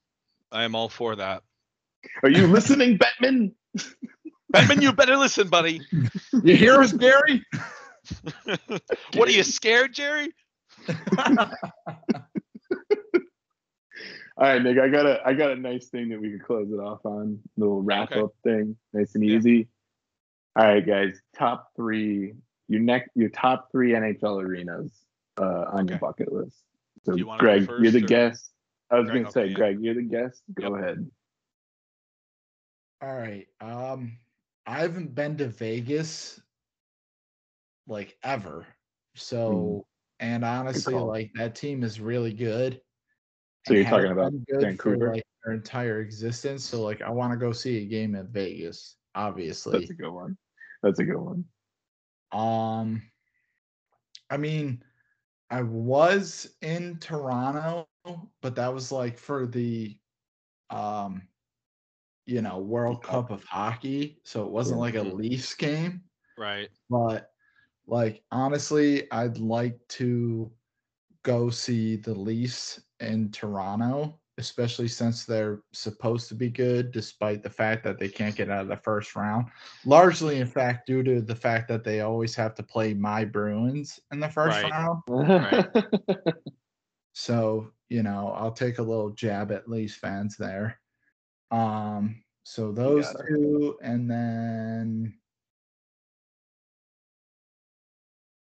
I am all for that. Are you listening, Batman? Batman, you better listen, buddy. You hear us, Gary? what are you scared, Jerry? All right, Nick. I got a I got a nice thing that we could close it off on. Little wrap Okay. up thing, nice and Yeah. easy. All right, guys. Top three. Your next your top three NHL arenas uh, on your bucket list. So, you Greg, you're the or- guest. I was Greg, gonna say. Greg, you're the guest. Go ahead. All right. Um, I haven't been to Vegas like ever. So, and honestly, like that team is really good. So you're talking about Vancouver? like their entire existence. So, like, I want to go see a game at Vegas. Obviously, That's a good one. That's a good one. Um, I mean, I was in Toronto, but that was like for the, um, you know, World Cup of Hockey, so it wasn't like a Mhm. Leafs game. Right. But like honestly, I'd like to go see the Leafs in Toronto, especially since they're supposed to be good, despite the fact that they can't get out of the first round. Largely, in fact, due to the fact that they always have to play my Bruins in the first Right. round. Right. So, you know, I'll take a little jab at Leafs fans there. Um, so those two, and then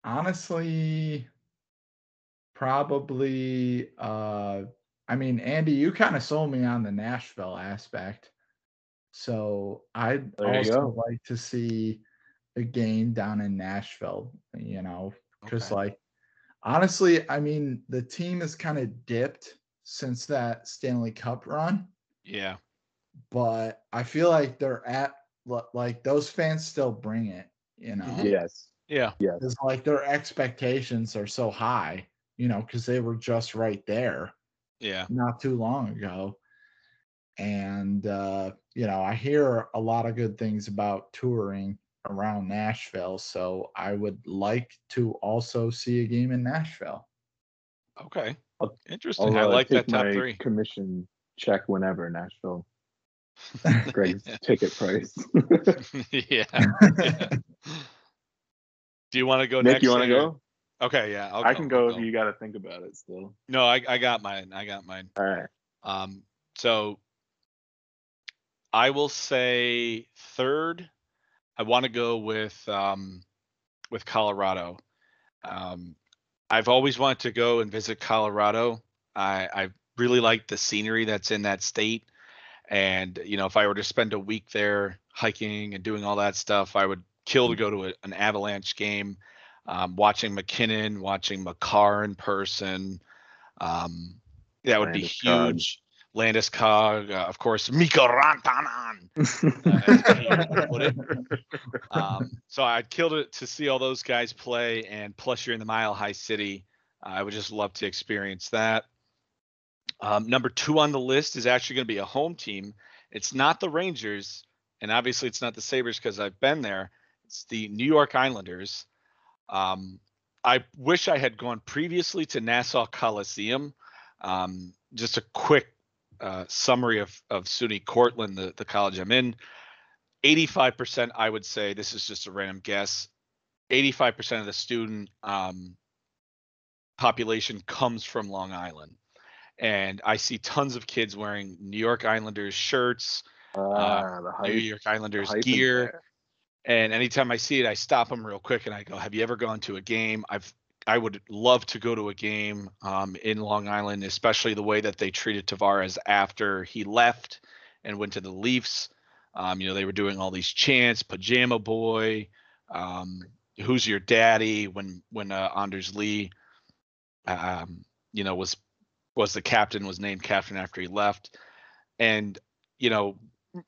honestly, probably uh I mean, Andy, you kind of sold me on the Nashville aspect. So I'd There also like to see a game down in Nashville, you know, because Okay. like honestly, I mean, the team has kind of dipped since that Stanley Cup run, Yeah. but I feel like they're at like those fans still bring it, you know. Mhm. yes. Yeah. Yes. It's like their expectations are so high, you know, because they were just right there Yeah. not too long ago. And uh, you know, I hear a lot of good things about touring around Nashville, so I would like to also see a game in Nashville. Okay. Interesting. I I'll, uh, like that take top my three. Commission check whenever Nashville. Greg's ticket price. yeah. yeah. Do you want to go Nick, next? you want to Nick, or- go? Okay. Yeah. I'll I can go I'll if you got to think about it still. No, I, I got mine. I got mine. All right. Um, so I will say third. I want to go with um, with Colorado. Um, I've always wanted to go and visit Colorado. I, I really like the scenery that's in that state, and you know, if I were to spend a week there hiking and doing all that stuff, I would kill to go to a, an Avalanche game. Um, watching MacKinnon, watching Makar in person. Um, that would be Landeskog. huge. Landeskog, uh, of course, Mikko Rantanen. as he put it. Um, so I'd kill to, to see all those guys play, and plus you're in the Mile High City. I would just love to experience that. Um, number two on the list is actually going to be a home team. It's not the Rangers, and obviously it's not the Sabres because I've been there. It's the New York Islanders. Um, I wish I had gone previously to Nassau Coliseum. Um, just a quick uh, summary of of SUNY Cortland, the, the college I'm in. 85%, I would say, this is just a random guess. 85% of the student um, population comes from Long Island. And I see tons of kids wearing New York Islanders shirts, Ah, the New. York Islanders gear. And anytime I see it, I stop them real quick and I go, "Have you ever gone to a game?" I've I would love to go to a game um, in Long Island, especially the way that they treated Tavares after he left and went to the Leafs. Um, you know, they were doing all these chants, "Pajama Boy," um, "Who's your daddy?" When when uh, Anders Lee, um, you know, was was the captain, was named captain after he left, and you know,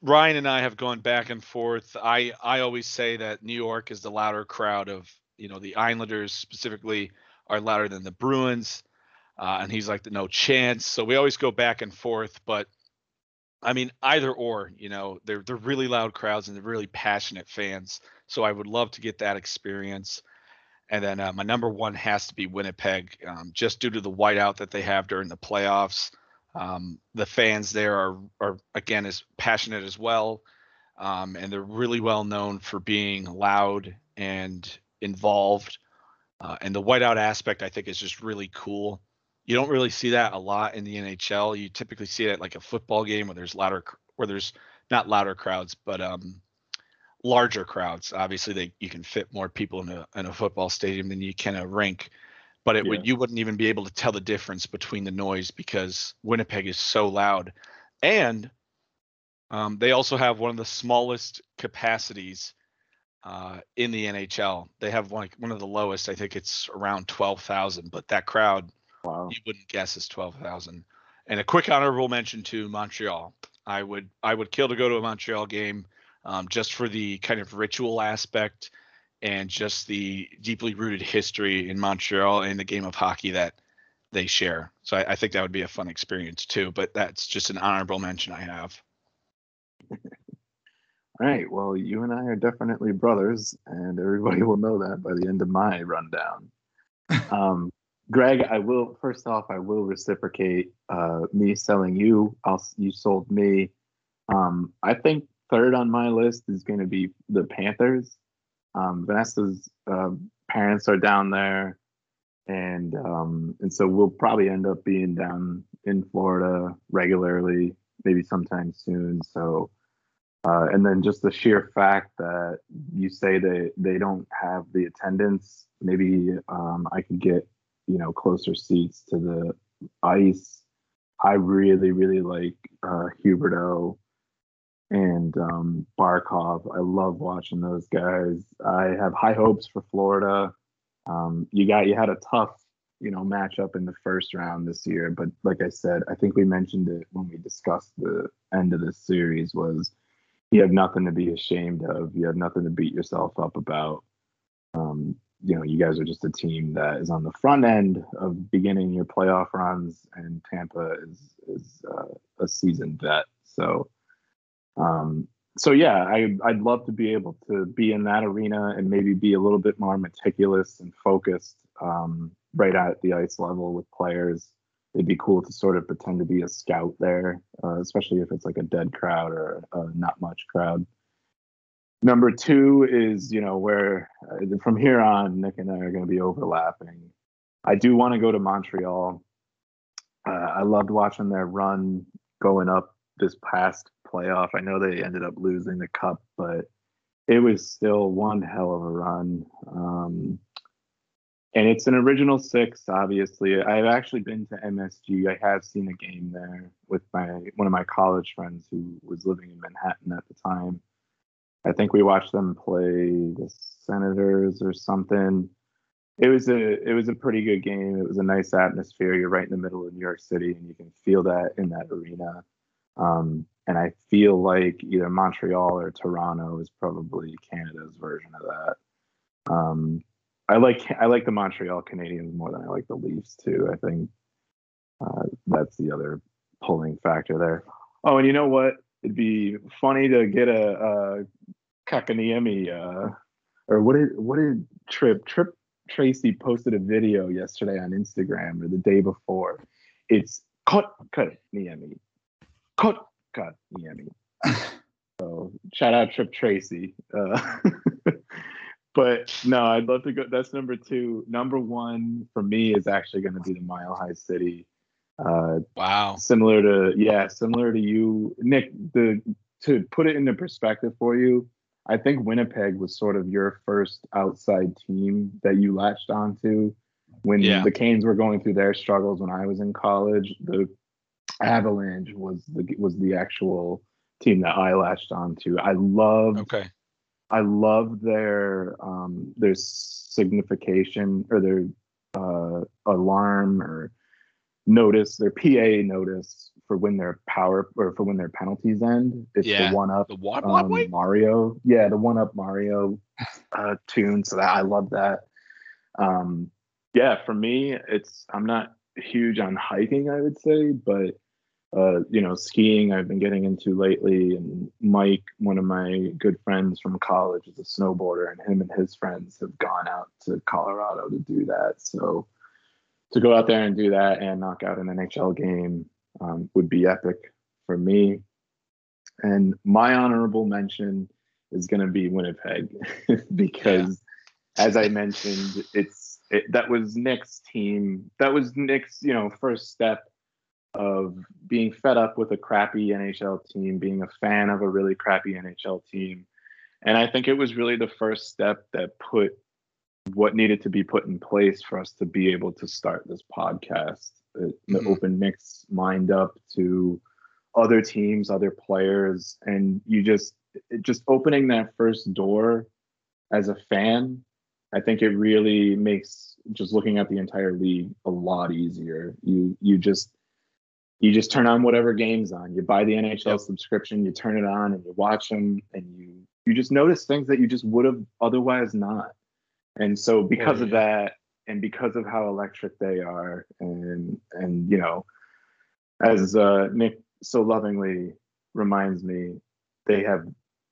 Ryan and I have gone back and forth. I I always say that New York is the louder crowd of you know the Islanders specifically are louder than the Bruins. uh, and he's like the no chance. So we always go back and forth, but I mean either or, you know, they're they're really loud crowds and they're really passionate fans. So I would love to get that experience. And then uh, my number one has to be Winnipeg, um, just due to the whiteout that they have during the playoffs. Um, the fans there are are again as passionate as well, um, and they're really well known for being loud and involved. Uh, and the whiteout aspect, I think, is just really cool. You don't really see that a lot in the NHL. You typically see it at like a football game where there's louder, where there's not louder crowds, but um, larger crowds. Obviously, they you can fit more people in a in a football stadium than you can a rink, but it Yeah. would you wouldn't even be able to tell the difference between the noise because Winnipeg is so loud, and um, they also have one of the smallest capacities uh, in the NHL. They have like one of the lowest. I think it's around twelve thousand, but that crowd Wow. you wouldn't guess is twelve thousand. And a quick honorable mention to Montreal. I would I would kill to go to a Montreal game um, just for the kind of ritual aspect and just the deeply rooted history in Montreal and the game of hockey that they share. So I, I think that would be a fun experience too. But that's just an honorable mention I have. All right. Well, you and I are definitely brothers, and everybody will know that by the end of my rundown. um, Greg, I will first off, I will reciprocate uh, me selling you. I'll you sold me. Um, I think third on my list is going to be the Panthers. Um, Vanessa's uh, parents are down there, and um, and so we'll probably end up being down in Florida regularly, maybe sometime soon. So. Uh, and then just the sheer fact that you say that they don't have the attendance, maybe um, I could get you know closer seats to the ice. I really, really like uh, Huberdeau and um, Barkov. I love watching those guys. I have high hopes for Florida. Um, you got you had a tough you know matchup in the first round this year, but like I said, I think we mentioned it when we discussed the end of this series was you have nothing to be ashamed of. You have nothing to beat yourself up about. Um, you know, you guys are just a team that is on the front end of beginning your playoff runs, and Tampa is is uh, a seasoned vet. So, um, so yeah, I I'd love to be able to be in that arena and maybe be a little bit more meticulous and focused um, right at the ice level with players it'd be cool to sort of pretend to be a scout there, uh, especially if it's like a dead crowd or a not much crowd. Number two is, you know, where uh, from here on, Nick and I are going to be overlapping. I do want to go to Montreal. Uh, I loved watching their run going up this past playoff. I know they ended up losing the cup, but it was still one hell of a run. Um, and it's an original six obviously. I've actually been to msg i have seen a game there with my one of my college friends who was living in manhattan at the time. I think we watched them play the senators or something. It was a it was a pretty good game. It was a nice atmosphere. You're right in the middle of new york city and you can feel that in that arena um, and i feel like either montreal or toronto is probably canada's version of that um, I like I like the Montreal Canadiens more than I like the Leafs too. I think uh, that's the other pulling factor there. Oh, and you know what? It'd be funny to get a, a Kakaniemi, uh, or what did what did Trip Tripp Tracy posted a video yesterday on Instagram or the day before. It's cut cut Niemi, cut cut So shout out Tripp Tracy. Uh, but no, I'd love to go. That's number two. Number one for me is actually going to be the Mile High City. Uh, Wow. similar to yeah, similar to you, Nick. The to put it into perspective for you, I think Winnipeg was sort of your first outside team that you latched onto when Yeah. the Canes were going through their struggles when I was in college. The Avalanche was the was the actual team that I latched onto. I love Okay. I love their um, their signification or their uh, alarm or notice, their PA notice for when their power or for when their penalties end. It's Yeah, the one up The what? What? um, Mario. Yeah, the one up Mario uh, tune. So that I love that. Um, yeah, for me, it's I'm not huge on hiking, I would say, but uh, you know, skiing I've been getting into lately. And Mike, one of my good friends from college, is a snowboarder, and him and his friends have gone out to Colorado to do that. So to go out there and do that and knock out an NHL game um, would be epic for me. And my honorable mention is going to be Winnipeg because, yeah. as I mentioned, it's it, that was Nick's team. That was Nick's, you know, first step of being fed up with a crappy NHL team, being a fan of a really crappy NHL team. And I think it was really the first step that put what needed to be put in place for us to be able to start this podcast. It, mm-hmm. open mix mind up to other teams, other players, and you just just opening that first door as a fan. I think it really makes just looking at the entire league a lot easier. You you just you just turn on whatever game's on. You buy the NHL yep. subscription, you turn it on, and you watch them, and you you just notice things that you just would have otherwise not. And so because oh, yeah. of that, and because of how electric they are, and and you know, as uh, Nick so lovingly reminds me, they have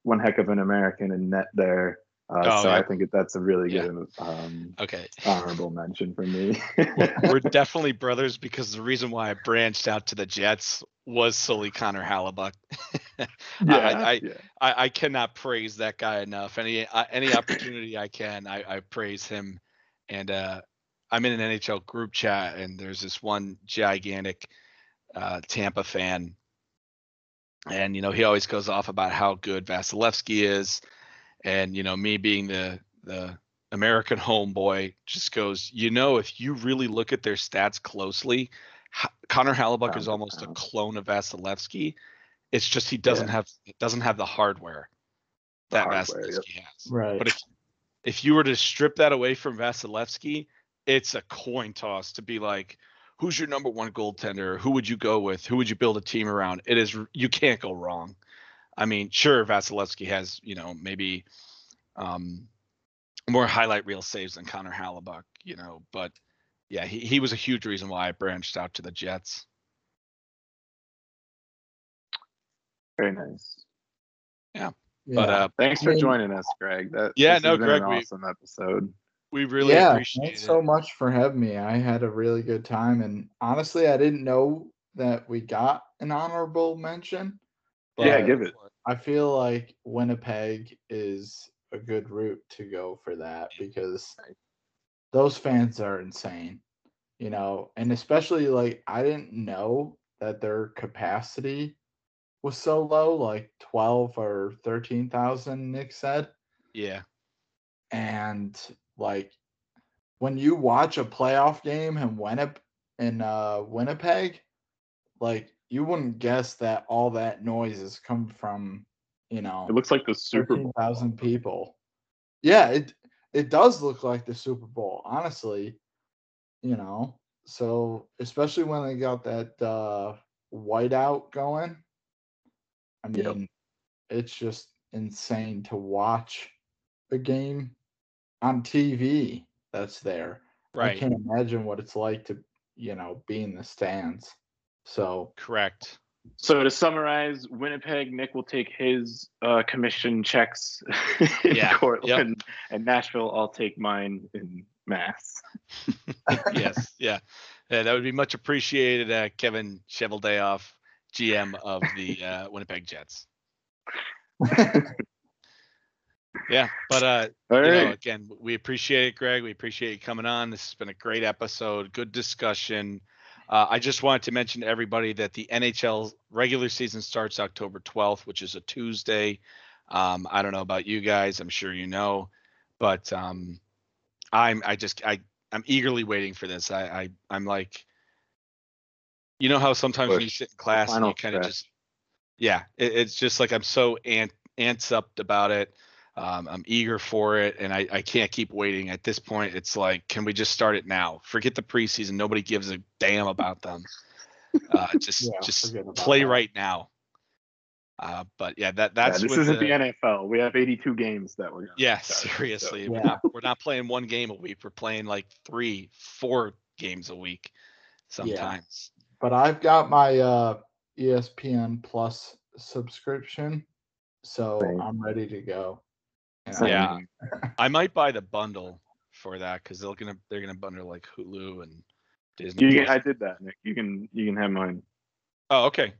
one heck of an American in net there uh, oh, so yeah. I think that's a really yeah. good um, okay honorable mention for me. We're definitely brothers because the reason why I branched out to the Jets was solely Connor Hellebuyck. yeah, I, I, yeah. I, I, cannot praise that guy enough. Any uh, any opportunity I can, I, I praise him. And uh, I'm in an NHL group chat, and there's this one gigantic uh, Tampa fan, and you know he always goes off about how good Vasilevskiy is and you know me being the the American homeboy just goes, you know, if you really look at their stats closely, H- Connor Hellebuyck is almost a clone of Vasilevskiy. It's just he doesn't yeah. have doesn't have the hardware that Vasilevskiy yep. has. Right. But if if you were to strip that away from Vasilevskiy, it's a coin toss to be like, who's your number one goaltender? Who would you go with? Who would you build a team around? It is you can't go wrong. I mean, sure, Vasilevskiy has, you know, maybe um, more highlight reel saves than Connor Hellebuyck, you know, but yeah, he, he was a huge reason why I branched out to the Jets. Very nice. Yeah. yeah. But uh, thanks for joining us, Greg. That yeah, no, Greg, an awesome we, episode. We really yeah, appreciate thanks it. so much for having me. I had a really good time, and honestly, I didn't know that we got an honorable mention. Yeah, give it. I feel like Winnipeg is a good route to go for that because those fans are insane, you know, and especially like I didn't know that their capacity was so low, like 12 or 13,000, Nick said. Yeah. And like when you watch a playoff game in Winnipeg, in uh, Winnipeg, like you wouldn't guess that all that noise is come from, you know, it looks like the Super Bowl. Thousand people. Yeah, it it does look like the Super Bowl, honestly. You know, so especially when they got that uh whiteout going. I mean, yep. it's just insane to watch a game on TV that's there. Right. I can't imagine what it's like to, you know, be in the stands. So correct. So to summarize, Winnipeg, Nick will take his uh, commission checks in yeah. Cortland, yep. and Nashville, I'll take mine in Mass. yes, yeah. yeah, that would be much appreciated, uh, Kevin Cheveldayoff, GM of the uh, Winnipeg Jets. yeah, but uh, you know, again, we appreciate it, Greg. We appreciate you coming on. This has been a great episode, good discussion. Uh, I just wanted to mention to everybody that the NHL regular season starts October 12th, which is a Tuesday. Um, I don't know about you guys. I'm sure you know, but um, I'm I just I I'm eagerly waiting for this. I, I I'm like, you know how sometimes Push. when you sit in class and you kind of just yeah, it, it's just like I'm so ant ants up about it. Um, I'm eager for it, and I, I can't keep waiting. At this point, it's like, can we just start it now? Forget the preseason. Nobody gives a damn about them. Uh, just yeah, just play that. right now. Uh, but yeah, that that's yeah, this isn't the, the, NFL. We have 82 games that we're. Yeah, seriously, so. we're not we're not playing one game a week. We're playing like three, four games a week. sometimes. But I've got my uh, ESPN Plus subscription, so Same. I'm ready to go. And Same. Yeah. I might buy the bundle for that because they're gonna they're gonna bundle like Hulu and Disney. You can, I did that, Nick. You can you can have mine. oh, okay.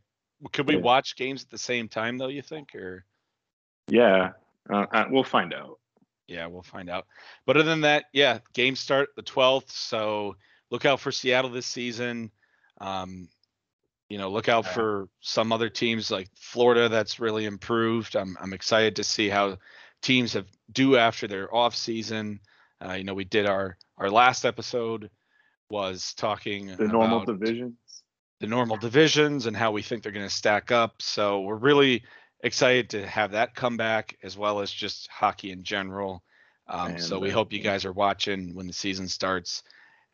Could we Yeah. watch games at the same time though? You think, or Yeah, uh, uh, we'll find out. yeah, we'll find out. But other than that, yeah, games start the twelfth. So look out for Seattle this season. Um, you know, look out Yeah. for some other teams like Florida that's really improved. I'm I'm excited to see how teams have do after their off season. Uh, you know, we did our our last episode was talking The normal about divisions. the normal divisions and how we think they're going to stack up. So we're really excited to have that come back as well as just hockey in general. Um, so we uh, hope you guys are watching when the season starts.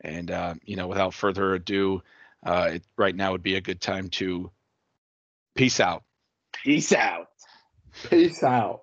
And uh, you know, without further ado, uh, it, right now would be a good time to peace out. Peace out. Peace out.